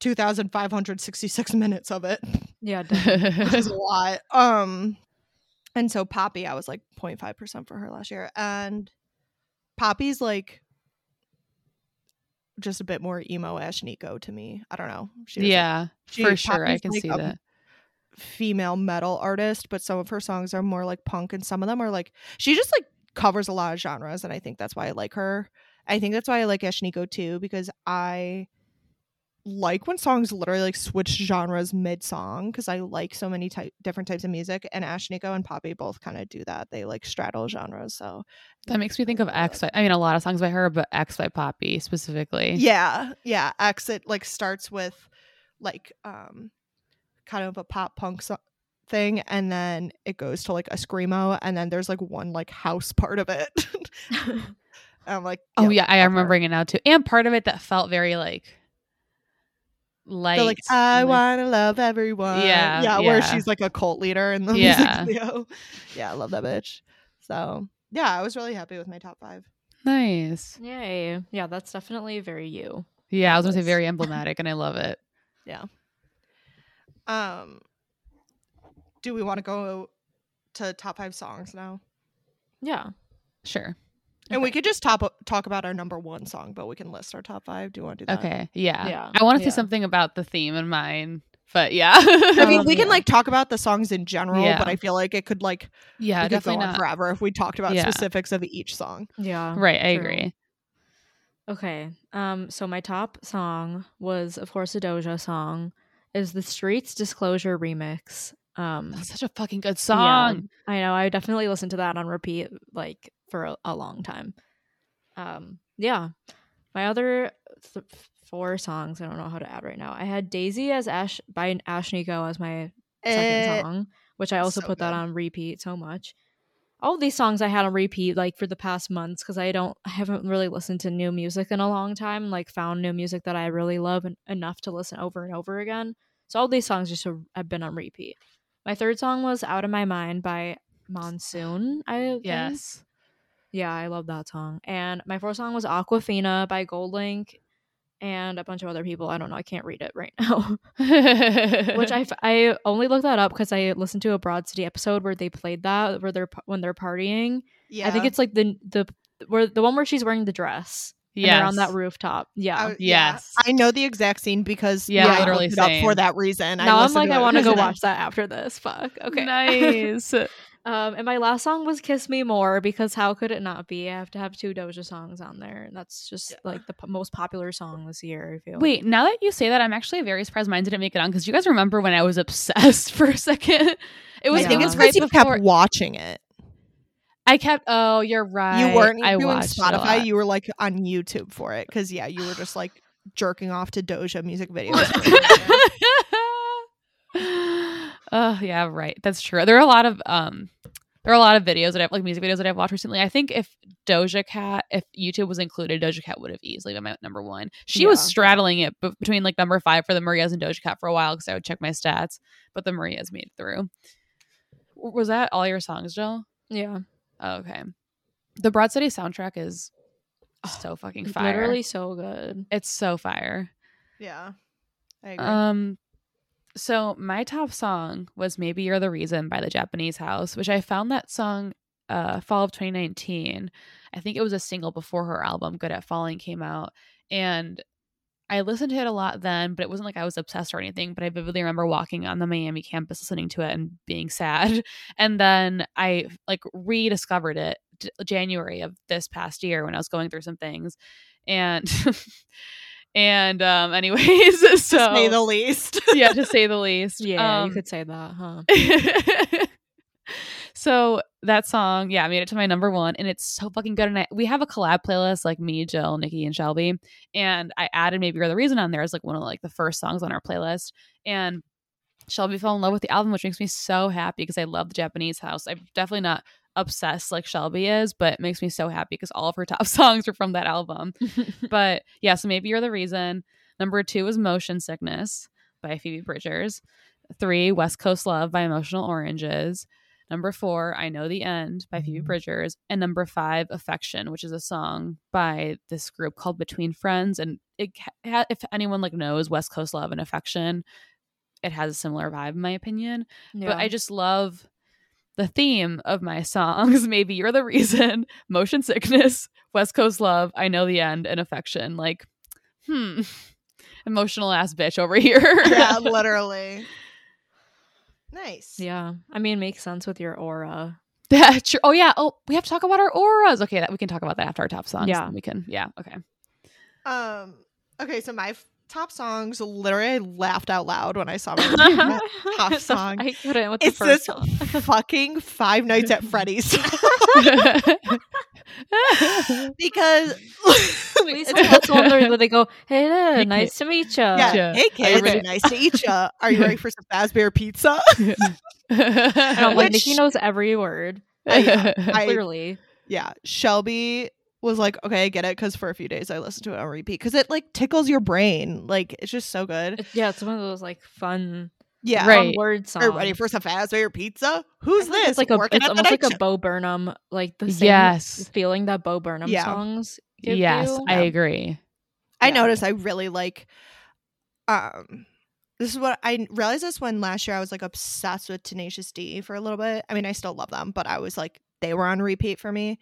2,566 minutes of it. Yeah, is a lot. Um, and so Poppy, I was like 0.5 percent for her last year, and Poppy's like just a bit more emo Ashnikko to me. I don't know. She yeah, she- for sure. I can like see a that. female metal artist, but some of her songs are more like punk and some of them are like she just like covers a lot of genres and I think that's why I like her. I think that's why I like Ashnikko too because I like when songs literally like switch genres mid song because I like so many type different types of music and Ashnikko and Poppy both kind of do that. They like straddle genres. So That makes me think of X. By, I mean, a lot of songs by her, but X by Poppy specifically. Yeah, yeah. X it like starts with like um kind of a pop punk so- thing and then it goes to like a screamo and then there's like one like house part of it. I'm like, Oh yeah, I am remembering it now too. And part of it that felt very like light. They're like, I like- want to love everyone. Yeah, yeah, where she's like a cult leader in the Yeah. music video. Yeah, I love that bitch. So yeah, I was really happy with my top five. nice. Yay. Yeah, that's definitely very you. Yeah, I was gonna say very emblematic, and I love it. Yeah. Um, do we want to go to top five songs now? Yeah. Sure. And we could just top talk about our number one song, but we can list our top five. Do you want to do that? Okay. Yeah. Yeah, I want to yeah. say something about the theme in mine, but yeah. I mean, Um, we can like talk about the songs in general, Yeah. but I feel like it could like yeah, we could go definitely on not. forever if we talked about Yeah. specifics of each song. Yeah. Right. I true. agree. Okay. Um so my top song was of course a Doja song is the Streets Disclosure remix. Um That's such a fucking good yeah, song. I know. I definitely listened to that on repeat like for a, a long time. Um yeah. My other th- four songs I don't know how to add right now. I had Daisy as Ash by Ashnikko as my second Eh, song, which I also so put that on repeat so much. All these songs I had on repeat like for the past months because I don't I haven't really listened to new music in a long time. Like found new music that I really love en- enough to listen over and over again. So all these songs just have- been on repeat. My third song was "Out of My Mind" by Monsoon. I think. Yes. yeah, I love that song. And my fourth song was "Aquafina" by Goldlink and a bunch of other people. I don't know. I can't read it right now. which I, f- I only looked that up because I listened to a Broad City episode where they played that where they're p- when they're partying. yeah, I think it's like the the where the one where she's wearing the dress. Yeah, on that rooftop. Yeah. I- yeah. Yes. I know the exact scene because Yeah, I literally looked it up for that reason. now I'm like, I want to go watch that after this. Fuck. Okay. Nice. Um, and my last song was "Kiss Me More" because how could it not be? I have to have two Doja songs on there, and that's just Yeah. like the p- most popular song this year. I feel. Wait, now that you say that, I'm actually very surprised mine didn't make it on because you guys remember when I was obsessed for a second. It was I think Yeah. it's right because you before kept watching it. I kept. Oh, you're right. you weren't I doing watched Spotify. You were like on YouTube for it because yeah, you were just like jerking off to Doja music videos. oh yeah, right. That's true. There are a lot of um there are a lot of videos that I've like music videos that I've watched recently. I think if Doja Cat, if YouTube was included, Doja Cat would have easily been my number one. She was straddling it b- between like number five for the Marias and Doja Cat for a while because I would check my stats, but the Marias made it through. Was that all your songs, Jill? yeah, Oh, okay. The Broad City soundtrack is so fucking fire. literally so good. it's so fire. yeah, I agree. Um, so my top song was "Maybe You're the Reason" by the Japanese House, which I found that song uh fall of 2019. I think it was a single before her album "Good at Falling" came out, and I listened to it a lot then, but it wasn't like I was obsessed or anything. But I vividly remember walking on the Miami campus listening to it and being sad. And then I like rediscovered it January of this past year when I was going through some things, and and um, anyways, so to say the least. yeah, to say the least. Yeah, Um, you could say that, huh? so that song, yeah, I made it to my number one, and it's so fucking good. And I, we have a collab playlist, like me, Jill, Nikki, and Shelby, and I added "Maybe You're the Reason" on there is like one of like the first songs on our playlist. And Shelby fell in love with the album, which makes me so happy because I love the Japanese house. I'm definitely not obsessed like Shelby is, but it makes me so happy because all of her top songs are from that album. but yeah, so maybe you're the reason. Number two is Motion Sickness by Phoebe Bridgers. Three, West Coast Love by Emotional Oranges. Number four, I Know the End by Phoebe mm-hmm. Bridgers. And number five, Affection, which is a song by this group called Between Friends. And it, ha- if anyone like knows West Coast Love and Affection, it has a similar vibe in my opinion. But I just love the theme of my songs. Maybe you're the reason. Motion sickness, West Coast love, I know the end, and affection. Like, hmm, emotional ass bitch over here. yeah, literally. Nice. yeah. I mean, makes sense with your aura. That's true. Oh yeah. Oh, we have to talk about our auras. Okay, that we can talk about that after our top songs. Yeah. we can. Yeah. Okay. Um. Okay, so my f- top songs. Literally, I laughed out loud when I saw my top song. I couldn't with It's the this first song. fucking Five Nights at Freddy's because Please it's- tell us the one where they go, "Hey there, Hey, nice to meet you." yeah. Yeah. Hey Are you kids, ready? nice to meet you. Are you ready for some Fazbear pizza? And I'm like, Which- Nikki knows every word. I- Clearly. yeah, Shelby was like, okay, I get it, because for a few days I listened to it on repeat because it like tickles your brain. Like it's just so good. Yeah, it's one of those like fun, Yeah, Right. fun word songs. Are you ready for some fast Fazbear pizza? I Who's feel like this? It's like a, Working it's almost like night a Bo Burnham, like the same yes. feeling that Bo Burnham Yeah. songs. Give Yes, you. I Yeah. agree. I Yeah. noticed I really like um this is what I realized this when last year I was like obsessed with Tenacious D for a little bit. I mean, I still love them, but I was like they were on repeat for me.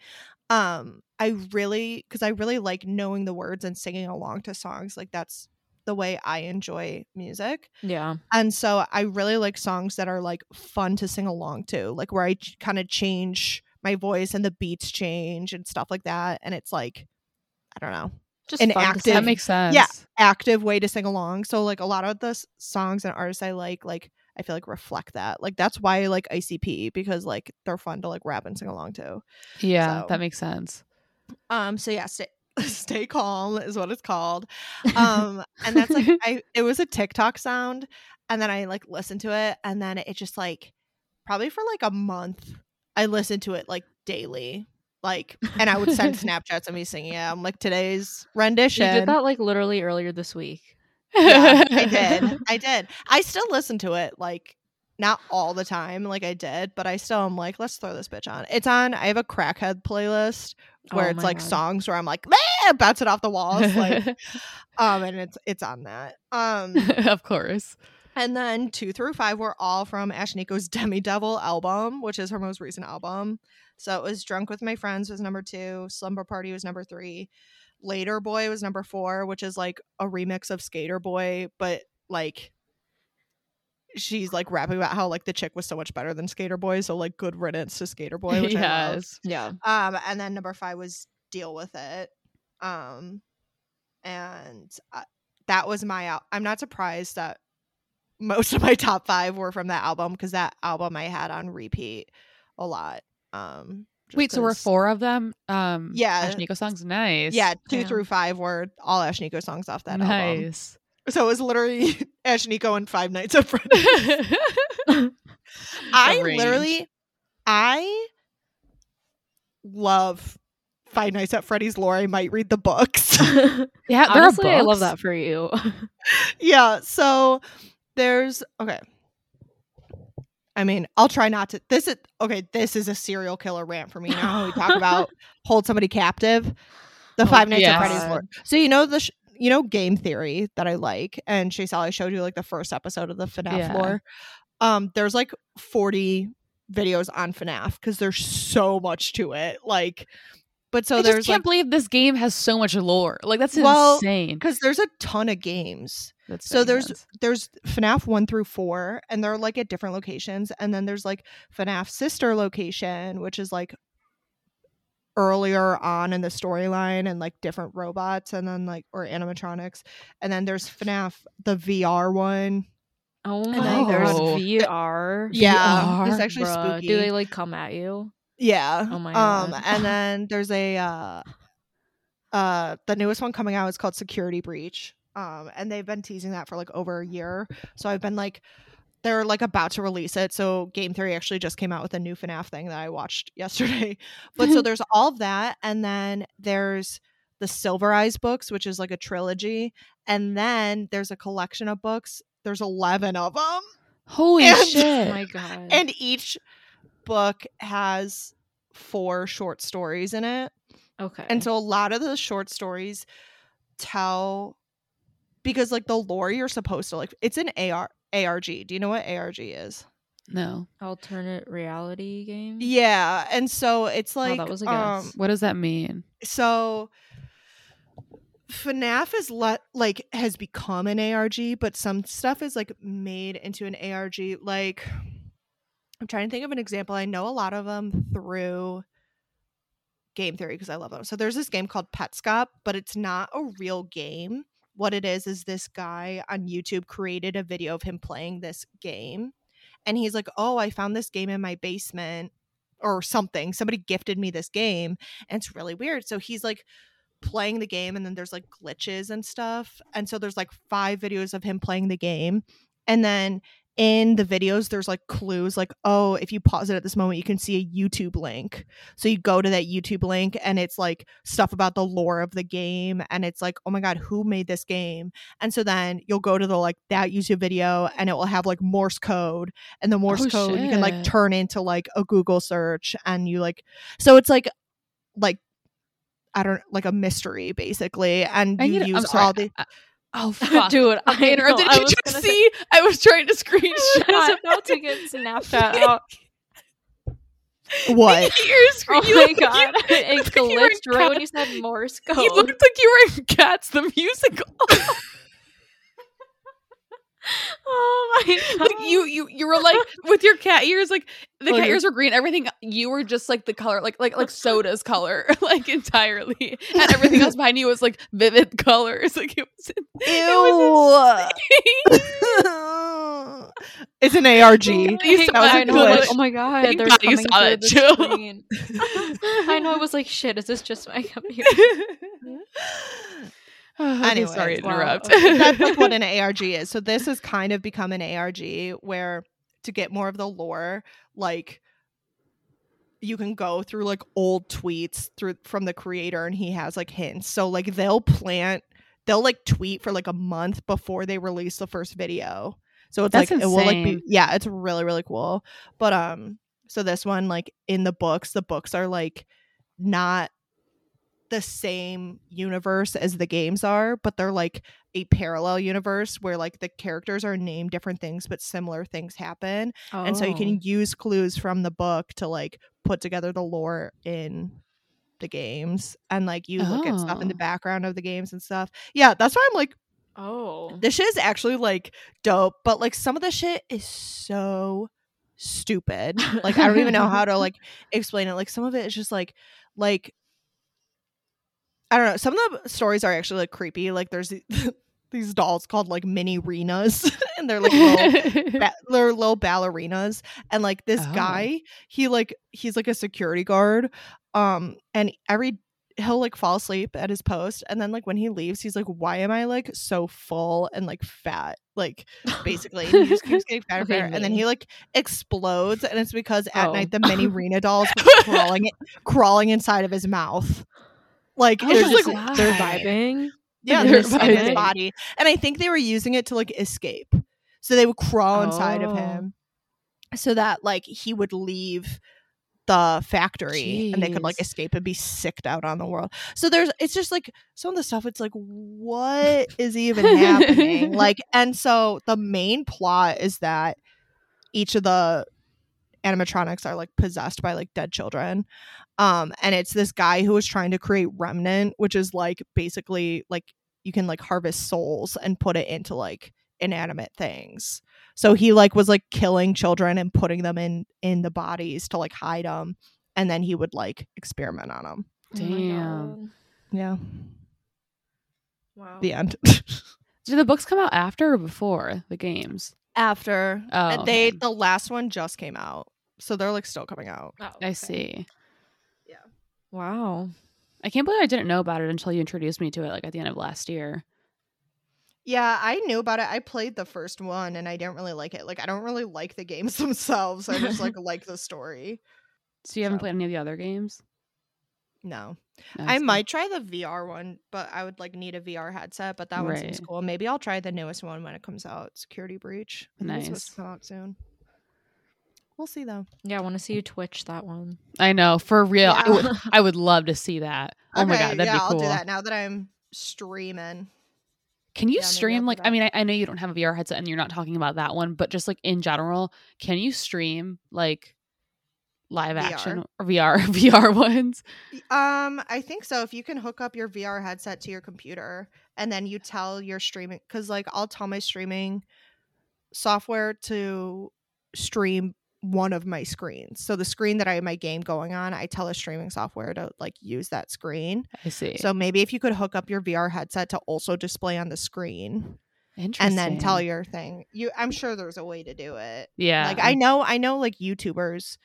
Um I really cuz I really like knowing the words and singing along to songs. Like that's the way I enjoy music. Yeah. And so I really like songs that are like fun to sing along to, like where I kind of change my voice and the beats change and stuff like that and it's like I don't know Just An active- That makes sense. Yeah. active way to sing along. So like a lot of the s- songs and artists I like, like I feel like reflect that. Like that's why I like ICP because like they're fun to like rap and sing along to. Yeah, So- that makes sense. Um. So yeah, stay stay calm is what it's called. Um. and that's like I. It was a TikTok sound, and then I like listened to it, and then it just like probably for like a month I listened to it like daily. Like, and I would send Snapchats of me singing it. I'm like, today's rendition You did that like literally earlier this week. Yeah, I did. I did. I still listen to it like not all the time, like I did, but I still am like, let's throw this bitch on. It's on. I have a crackhead playlist where Oh it's like God. songs where I'm like, man, bounce it off the walls, like, um, and it's it's on that. Um, of course. and then two through five were all from Ashnikko's Demi Devil album, which is her most recent album. So it was Drunk with My Friends was number two, Slumber Party was number three, Later Boy was number four, which is like a remix of Skater Boy, but like she's like rapping about how like the chick was so much better than Skater Boy, so like good riddance to Skater Boy, which I love. Yeah. Um, and then number five was Deal with It. Um, and uh, that was my out. I'm not surprised that most of my top five were from that album because that album I had on repeat a lot. Um, Wait, so we're four of them? Um Yeah. Ashnikko songs. Nice. Yeah, two Yeah. through five were all Ashnikko songs off that album. nice. So it was literally Ashnikko and Five Nights at Freddy's. I range. literally, I love Five Nights at Freddy's lore. I might read the books. yeah, there Honestly, are I love that for you. yeah. So there's okay. I mean, I'll try not to. This is okay. This is a serial killer rant for me. Now we talk about hold somebody captive. The Oh, Five Nights yes. at Freddy's lore. So you know the sh- you know game theory that I like, and Chasel, I showed you like the first episode of the FNAF Yeah. lore. Um, there's like 40 videos on FNAF because there's so much to it. Like, but so I there's just can't like believe this game has so much lore. Like that's Well, insane. because there's a ton of games. That's so very there's intense. there's FNAF one through four, and they're like at different locations, and then there's like FNAF sister location, which is like earlier on in the storyline and like different robots and then like or animatronics and then there's FNAF the VR one Oh And my then there's oh. there's- VR. yeah it's actually Bruh, spooky Do they like come at you? Yeah Oh my um God. and then there's a uh uh the newest one coming out is called security breach um and they've been teasing that for like over a year so i've been like they're like about to release it so game theory actually just came out with a new FNAF thing that i watched yesterday but so there's all of that and then there's the silver eyes books which is like a trilogy and then there's a collection of books there's 11 of them Holy and- Oh shit. my god. and each book has four short stories in it okay. and so a lot of the short stories tell because like the lore you're supposed to like it's an AR ARG. Do you know what ARG is? no. alternate reality game. Yeah, and so it's like that was a um. What does that mean? so FNAF is let like has become an ARG, but some stuff is like made into an ARG. Like I'm trying to think of an example. I know a lot of them through game theory because I love them. So there's this game called Petscop, but it's not a real game. What it is is this guy on YouTube created a video of him playing this game. And he's like, "Oh, I found this game in my basement or something. Somebody gifted me this game." And it's really weird. So he's like playing the game and then there's like glitches and stuff. And so there's like five videos of him playing the game. And then in the videos there's like clues like oh if you pause it at this moment you can see a youtube link. So you go to that youtube link and it's like stuff about the lore of the game and it's like oh my god who made this game? And so then you'll go to the like that youtube video and it will have like morse code and the morse Oh, code you can like turn into like a google search and you like so it's like like i don't like a mystery basically and I you need- use all the I- oh fuck. Dude, I interrupted. know, I Did was you gonna see? I was trying to screenshot. I was screenshot. about to get Snapchat out. what Your screen. Oh you my look like god, you- it looked like you were in glitched right when you said Morse You code. looked like you were in Cats the musical. Oh my god, like you, you, you were like with your cat ears. Like the cat ears were green. Everything you were just like the color, like like like soda's color, like entirely, and everything else behind you was like vivid colors. Like it was. Ew. it's an ARG. You That was know, like, oh my god, Thank they're God coming through that, the Jill. screen. I know. I was like, shit. Is this just my computer? Okay, Anyways, sorry to interrupt. okay. That's like what an ARG is. So this has kind of become an ARG where to get more of the lore, like you can go through like old tweets through from the creator and he has like hints. So like they'll plant they'll like tweet for like a month before they release the first video. So it's That's like it will like be yeah, it's really really cool. But um so this one like in the books, the books are like not the same universe as the games are, but they're like a parallel universe where like the characters are named different things but similar things happen. And so you Oh. can use clues from the book to like put together the lore in the games and like you look at stuff in the Oh. background of the games and stuff. Yeah, that's why I'm like Oh. this shit is actually like dope, but like some of the shit is so stupid. Like I don't even know how to like explain it. Like some of it is just like like I don't know. Some of the stories are actually like creepy. Like there's these dolls called like Minireenas, and they're like little ba- they're little ballerinas and like this Oh. guy he like he's like a security guard um and every he'll like fall asleep at his post and then like when he leaves he's like why am i like so full and like fat like basically and he just keeps getting fatter and Okay, fatter and then he like explodes and it's because at Oh. night the Minireena dolls were crawling crawling inside of his mouth like oh, They're it's just just like, they're vibing. yeah, They're they're in his body. And I think they were using it to like escape. So they would crawl inside of Oh. him so that like he would leave the factory and they could like escape and be sicked out on the world. So there's it's just like some of the stuff it's like what is even happening? Like and so the main plot is that each of the animatronics are like possessed by like dead children. Um and it's this guy who was trying to create remnant, which is like basically like you can like harvest souls and put it into like inanimate things. So he like was like killing children and putting them in in the bodies to like hide them and then he would like experiment on them. Oh Damn. God. Yeah. Wow. The end. Did the books come out after or before the games? After Oh, And they okay. the last one just came out. So they're like still coming out. Oh, I see. Yeah. Wow. I can't believe I didn't know about it until you introduced me to it, like at the end of last year. Yeah, I knew about it. I played the first one and I didn't really like it. Like I don't really like the games themselves. I just like like the story. So you haven't So- played any of the other games? No. No, I that's might try the VR one, but I would like need a VR headset, but that one seems cool. Maybe I'll try the newest one when it comes out, Security Breach. I think it's supposed Nice. to come out soon. We'll see though. Yeah, I want to see you twitch that one. I know for real. I would I would love to see that. Oh my god, that'd yeah, be I'll cool. do that now that I'm streaming. Can you Yeah, stream like I mean I, I know you don't have a VR headset and you're not talking about that one, but just like in general, can you stream like live VR? action or VR VR ones? Um, I think so. If you can hook up your VR headset to your computer and then you tell your streaming cuz like I'll tell my streaming software to stream one of my screens. So the screen that I have my game going on, I tell a streaming software to like use that screen. I see. So maybe if you could hook up your VR headset to also display on the screen Interesting. and then tell your thing. You I'm sure there's a way to do it. Yeah. Like I know I know like YouTubers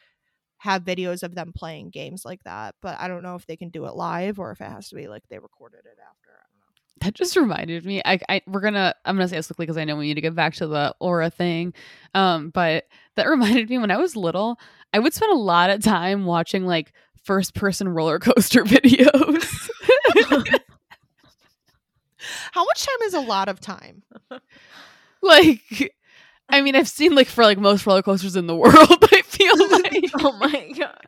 have videos of them playing games like that, but I don't know if they can do it live or if it has to be like they recorded it after. I don't know. that just reminded me. I, I we're gonna I'm gonna say this quickly because I know we need to get back to the aura thing. Um, but that reminded me when I was little, I would spend a lot of time watching like first person roller coaster videos. How much time is a lot of time? like I mean, I've seen like for like most roller coasters in the world, I feel like oh my god.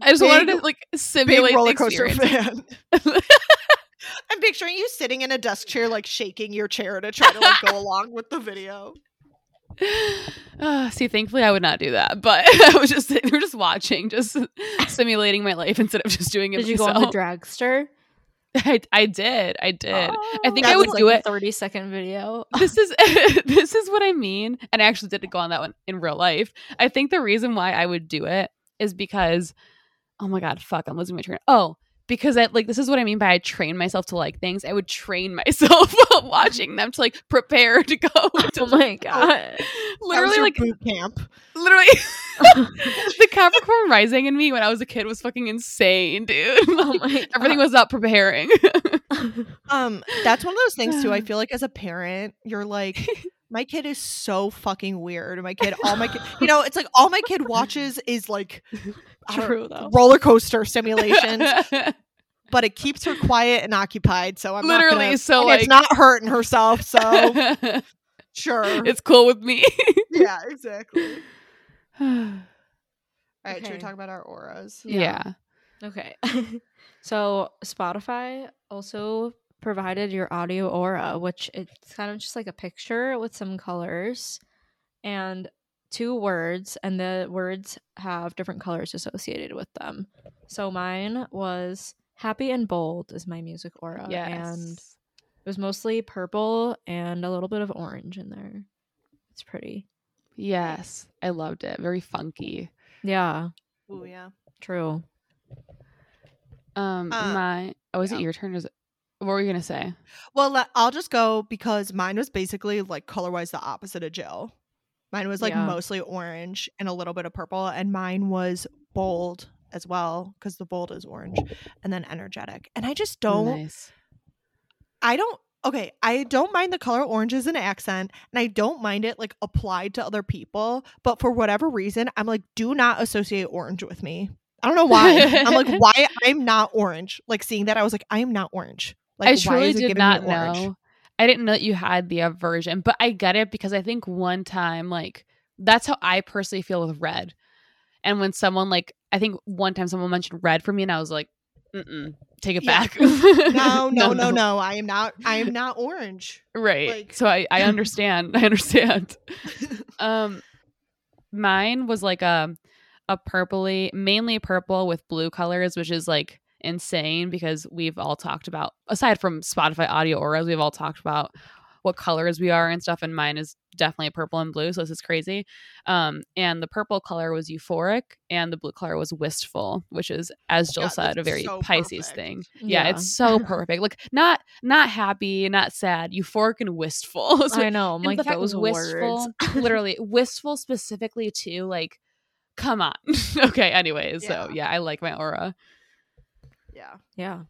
I just wanted to like Big simulate roller the coaster experience. fan. I'm picturing you sitting in a desk chair, like shaking your chair to try to like go along with the video. Uh, see, thankfully, I would not do that. But I was just we're just watching, just simulating my life instead of just doing it. Did you go on the dragster? I, I did. I did. I think I would like do it. 30 second video. This is this is what I mean. And I actually did go on that one in real life. I think the reason why I would do it is because, oh my god, fuck, I'm losing my train. Oh, because I like this is what I mean by I train myself to like things. I would train myself while watching them to like prepare to go. To, Oh my god. Literally like boot camp. literally the Capricorn rising in me when I was a kid was fucking insane, dude. Oh Like, my everything was about preparing. Um, that's one of those things too. I feel like as a parent, you're like, my kid is so fucking weird. My kid, all my kid, you know, it's like all my kid watches is like True though. roller coaster simulations, but it keeps her quiet and occupied. So I'm Literally, not gonna, so, like- it's not hurting herself. So sure, it's cool with me. yeah, exactly. All right, should we Okay. talk about our auras? yeah. Okay. so Spotify also provided your audio aura, which it's kind of just like a picture with some colors and two words, and the words have different colors associated with them. So mine was happy and bold is my music aura. Yes. And it was mostly purple and a little bit of orange in there. It's pretty. yes. I loved it. Very funky. Yeah, Oh yeah. true. Um, Uh, my oh, is yeah. it your turn? Is it, what were you gonna say? Well, I'll just go because mine was basically like color wise the opposite of Jill. Mine was like Yeah. mostly orange and a little bit of purple, and mine was bold as well because the bold is orange, and then energetic. And I just don't, Nice. I don't. Okay, I don't mind the color orange as an accent, and I don't mind it like applied to other people. But for whatever reason, I'm like, do not associate orange with me. I don't know why. I'm like, why I'm not orange. Like seeing that, I was like, I am not orange. Like, I truly did not know. I didn't know that you had the aversion, but I get it because I think one time, like, that's how I personally feel with red. And when someone like, I think one time someone mentioned red for me, and I was like, Mm-mm, take it Yeah. back. No, no, no, no. I am not. I am not orange. Right. Like- so I, I understand. I understand. um, mine was like a a purpley, mainly purple with blue colors, which is like insane because we've all talked about aside from Spotify audio auras, we've all talked about what colors we are and stuff. And mine is definitely purple and blue, so this is crazy. Um, and the purple color was euphoric, and the blue color was wistful, which is, as Jill Yeah, said, a very so Pisces perfect. thing. Yeah, Yeah. it's so perfect. Like not not happy, not sad, euphoric and wistful. So I know. I'm like the fact those wistful, words. literally wistful specifically too. Like, come on. okay. Anyways, so Yeah. yeah, I like my aura. Yeah, Yeah.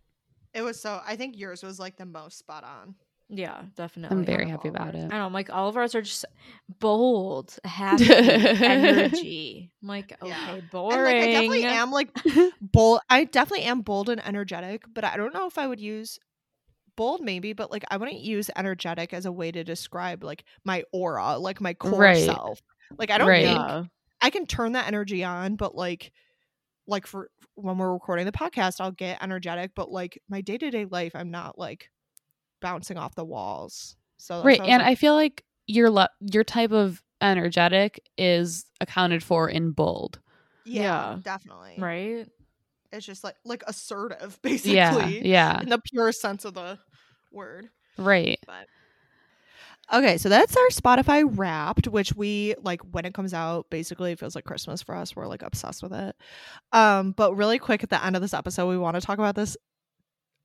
it was so. I think yours was like the most spot on. Yeah, definitely. I'm very happy about ours. it. I don't know, like all of ours are just bold, happy, energy. I'm like, okay, Yeah. boring. And like I definitely am like bold. I definitely am bold and energetic, but I don't know if I would use bold maybe, but like I wouldn't use energetic as a way to describe like my aura, like my core Right. self. Like I don't Right. think I can turn that energy on, but like like for when we're recording the podcast, I'll get energetic, but like my day-to-day life, I'm not like bouncing off the walls. So that's right, I and like, I feel like your le- your type of energetic is accounted for in bold. yeah, Yeah. definitely. Right? It's just like like assertive basically. Yeah, yeah, In the pure sense of the word. right. Okay, so that's our Spotify wrapped, which we like when it comes out, basically it feels like Christmas for us. We're like obsessed with it. Um, but really quick at the end of this episode, we want to talk about this.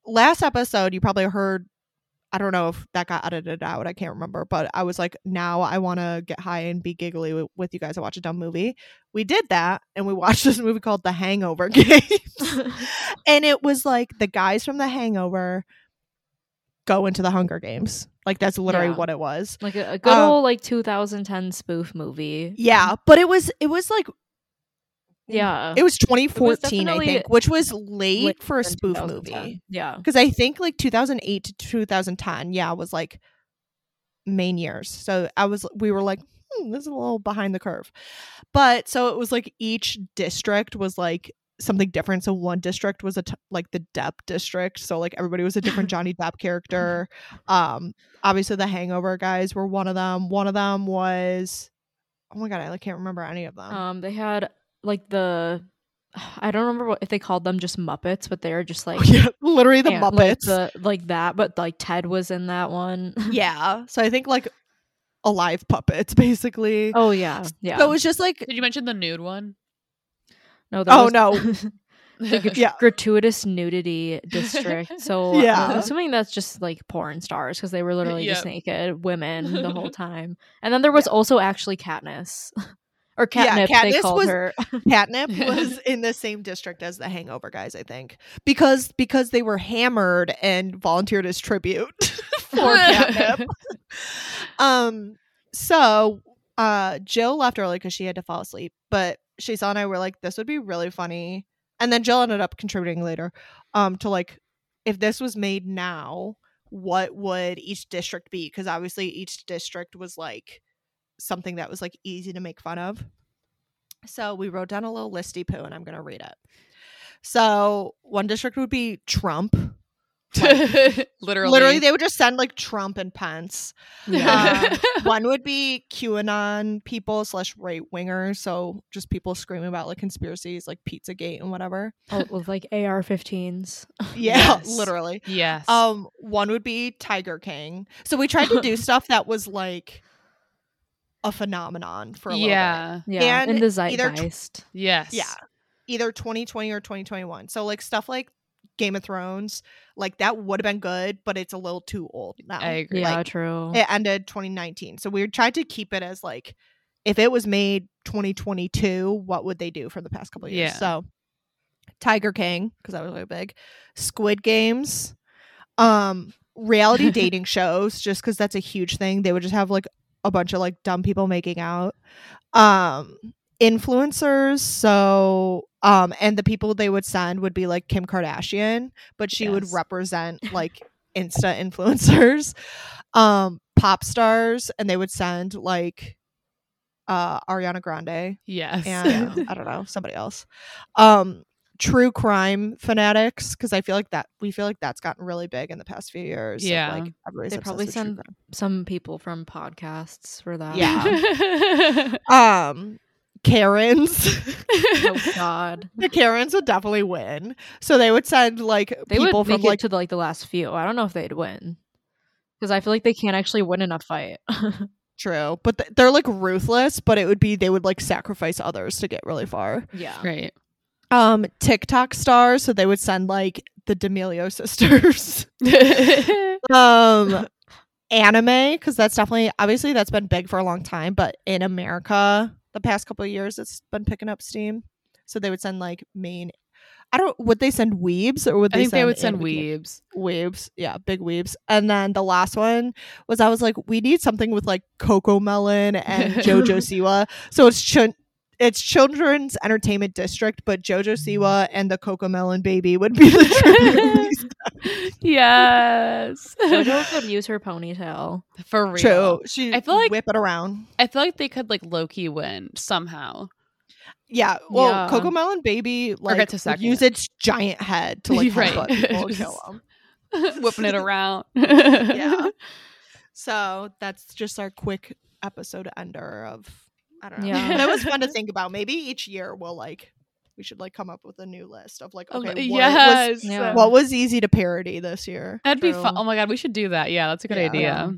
Last episode, you probably heard I don't know if that got edited out. I can't remember, but I was like, now I want to get high and be giggly with, with you guys and watch a dumb movie. We did that, and we watched this movie called The Hangover Games, and it was like the guys from The Hangover go into the Hunger Games. Like that's literally Yeah. what it was. Like a, a good Um, old like 2010 spoof movie. Yeah, but it was it was like Yeah. it was 2014, I think, which was late Later for a spoof movie. Yeah. Because I think like 2008 to 2010, yeah, was like main years. So I was we were like, hmm, this is a little behind the curve. But so it was like each district was like something different. So one district was a t- like the Depp district. So like everybody was a different Johnny Depp character. Um, obviously the Hangover guys were one of them. One of them was, oh my god, I like, can't remember any of them. Um they had like the I don't remember what if they called them just Muppets, but they're just like yeah, literally the yeah, Muppets. like, the, like that, but like Ted was in that one. yeah. So I think like alive puppets, basically. oh yeah. Yeah. So it was just like, Did you mention the nude one? No, there oh was- no, the gr- Yeah. gratuitous nudity district. So Yeah. I'm assuming that's just like porn stars because they were literally just naked women the whole time. And then there was also actually Katniss. or Yeah, catnip, they Katniss called was- her. Catnip was in the same district as the Hangover guys, I think, because because they were hammered and volunteered as tribute for Catnip. um, so uh, Jill left early because she had to fall asleep, but Shisa and I were like, this would be really funny, and then Jill ended up contributing later, um, to like if this was made now, what would each district be? Because obviously each district was like something that was like easy to make fun of. So we wrote down a little listy poo and I'm going to read it. So one district would be Trump. literally. Literally, they would just send like Trump and Pence. Yeah. Um, one would be QAnon people slash right wingers. So just people screaming about like conspiracies like Pizzagate and whatever. Oh, with like AR 15s. Yeah, Yes. literally. yes. Um, one would be Tiger King. So we tried to do stuff that was like a phenomenon for a little bit. yeah. Yeah. And in the either tw- zeitgeist. Yes. Yeah. Either 2020 or 2021. So like stuff like Game of Thrones, like that would have been good, but it's a little too old now. I agree. yeah, like, true. It ended 2019. So we tried to keep it as like if it was made 2022, what would they do for the past couple of years? Yeah. So Tiger King, because that was really big. Squid Games, um, reality dating shows, just because that's a huge thing. They would just have like a bunch of like dumb people making out. Um influencers so um and the people they would send would be like Kim Kardashian but she would represent like insta influencers um pop stars and they would send like uh, Ariana Grande Yes. and I don't know somebody else. Um, true crime fanatics because I feel like that we feel like that's gotten really big in the past few years. of, Yeah. like everybody's They probably send some people from podcasts for that. Yeah. um Karens. oh God. the Karens would definitely win. So they would send like They people would make from it like to the, like the last few. I don't know if they'd win because I feel like they can't actually win in a fight. true, but th- they're like ruthless. But it would be they would like sacrifice others to get really far. yeah. right. Um, TikTok stars. So they would send like the D'Amelio sisters. um, anime because that's definitely obviously that's been big for a long time. But in America, the past couple of years, it's been picking up steam. So they would send like main. I don't. Would they send weebs or would I they? think they would send weebs. weebs yeah big weebs and then the last one was i was like we need something with like cocomelon and jojo siwa so it's ch- it's children's entertainment district but jojo siwa and the cocomelon baby would be the tribute yes. JoJo could use her ponytail. For real. true she I feel like- whip it around I feel like they could like Loki win somehow. yeah well Yeah. coco melon baby like would use its giant head to like Right. people kill them Whipping it around. yeah so that's just our quick episode ender of I don't know. Yeah. But it was fun to think about. Maybe each year we'll like we should like come up with a new list of like Um, okay, what yes. was Yeah. what was easy to parody this year? That'd be fun. Oh my god, we should do that. Yeah, that's a good Yeah. idea.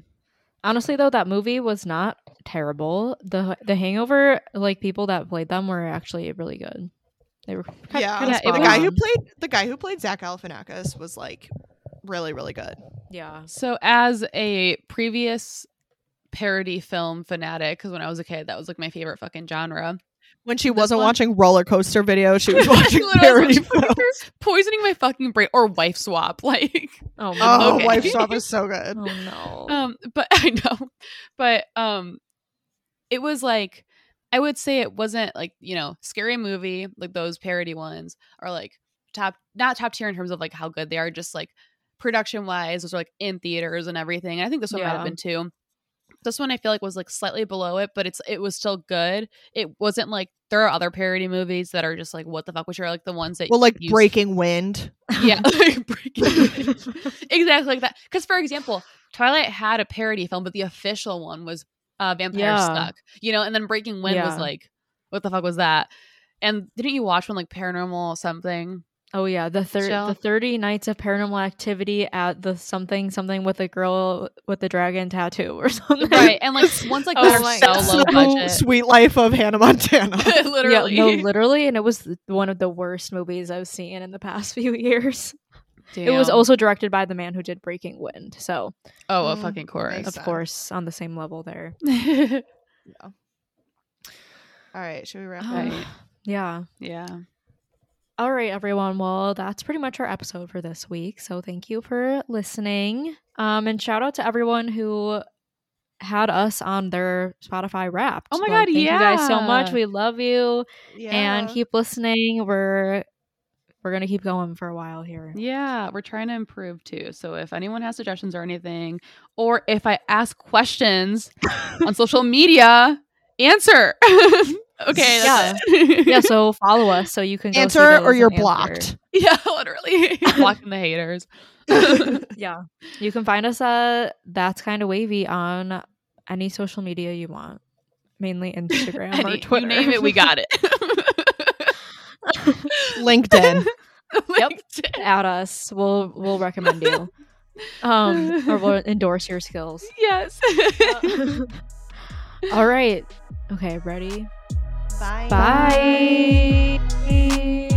Honestly, though, that movie was not terrible. the The Hangover, like people that played them, were actually really good. They were kind, yeah. kind Yeah, of it the was- guy who played the guy who played Zach Galifianakis was like really really good. yeah. So, as a previous parody film fanatic, because when I was a kid, that was like my favorite fucking genre. When she This wasn't one- watching roller coaster videos, she was watching When I was parody watching films. Poisoning my fucking brain or wife swap, like. Oh, Oh, Okay. Wife Swap is so good. Oh no. Um, but I know, but um, it was like I would say it wasn't like you know scary movie like those parody ones are like top not top tier in terms of like how good they are, just like production wise, those are like in theaters and everything. And I think this one might have been too. This one I feel like was like slightly below it, but it's it was still good. It wasn't like there are other parody movies that are just like what the fuck, which are like the ones that Well, like use- Breaking Wind. yeah, like breaking exactly like that. Because for example, Twilight had a parody film, but the official one was uh, Vampires Yeah. Suck. You know, and then Breaking Wind was like, what the fuck was that? And didn't you watch one like Paranormal something? Oh yeah, the thir- Shell? the thirty nights of paranormal activity at the something something with a girl with the dragon tattoo or something. Right, and like ones like Oh that are my so God. low budget. Sweet Life of Hannah Montana. Literally, Yeah, no, literally, and it was one of the worst movies I've seen in the past few years. It was also directed by the man who did Breaking Wind, so oh, a Mm, fucking chorus. of sense. course on the same level there. All right, should we wrap up? Right. yeah. yeah. All right, everyone. Well, that's pretty much our episode for this week. So thank you for listening. Um, and shout out to everyone who had us on their Spotify Wrapped. Oh my Like, God, thank you guys so much. We love you Yeah. and keep listening. We're we're gonna keep going for a while here. Yeah, we're trying to improve too. So if anyone has suggestions or anything, or if I ask questions on social media, answer. okay, that's it. yeah, so follow us so you can go answer or you're answer. blocked. yeah, literally blocking the haters. yeah. You can find us at That's Kind of Wavy on any social media you want. Mainly Instagram or Twitter. You name it, we got it. LinkedIn. Yep. LinkedIn. At us. We'll we'll recommend you. Um or we'll endorse your skills. Yes. All right. Okay, ready? Bye. Bye. Bye.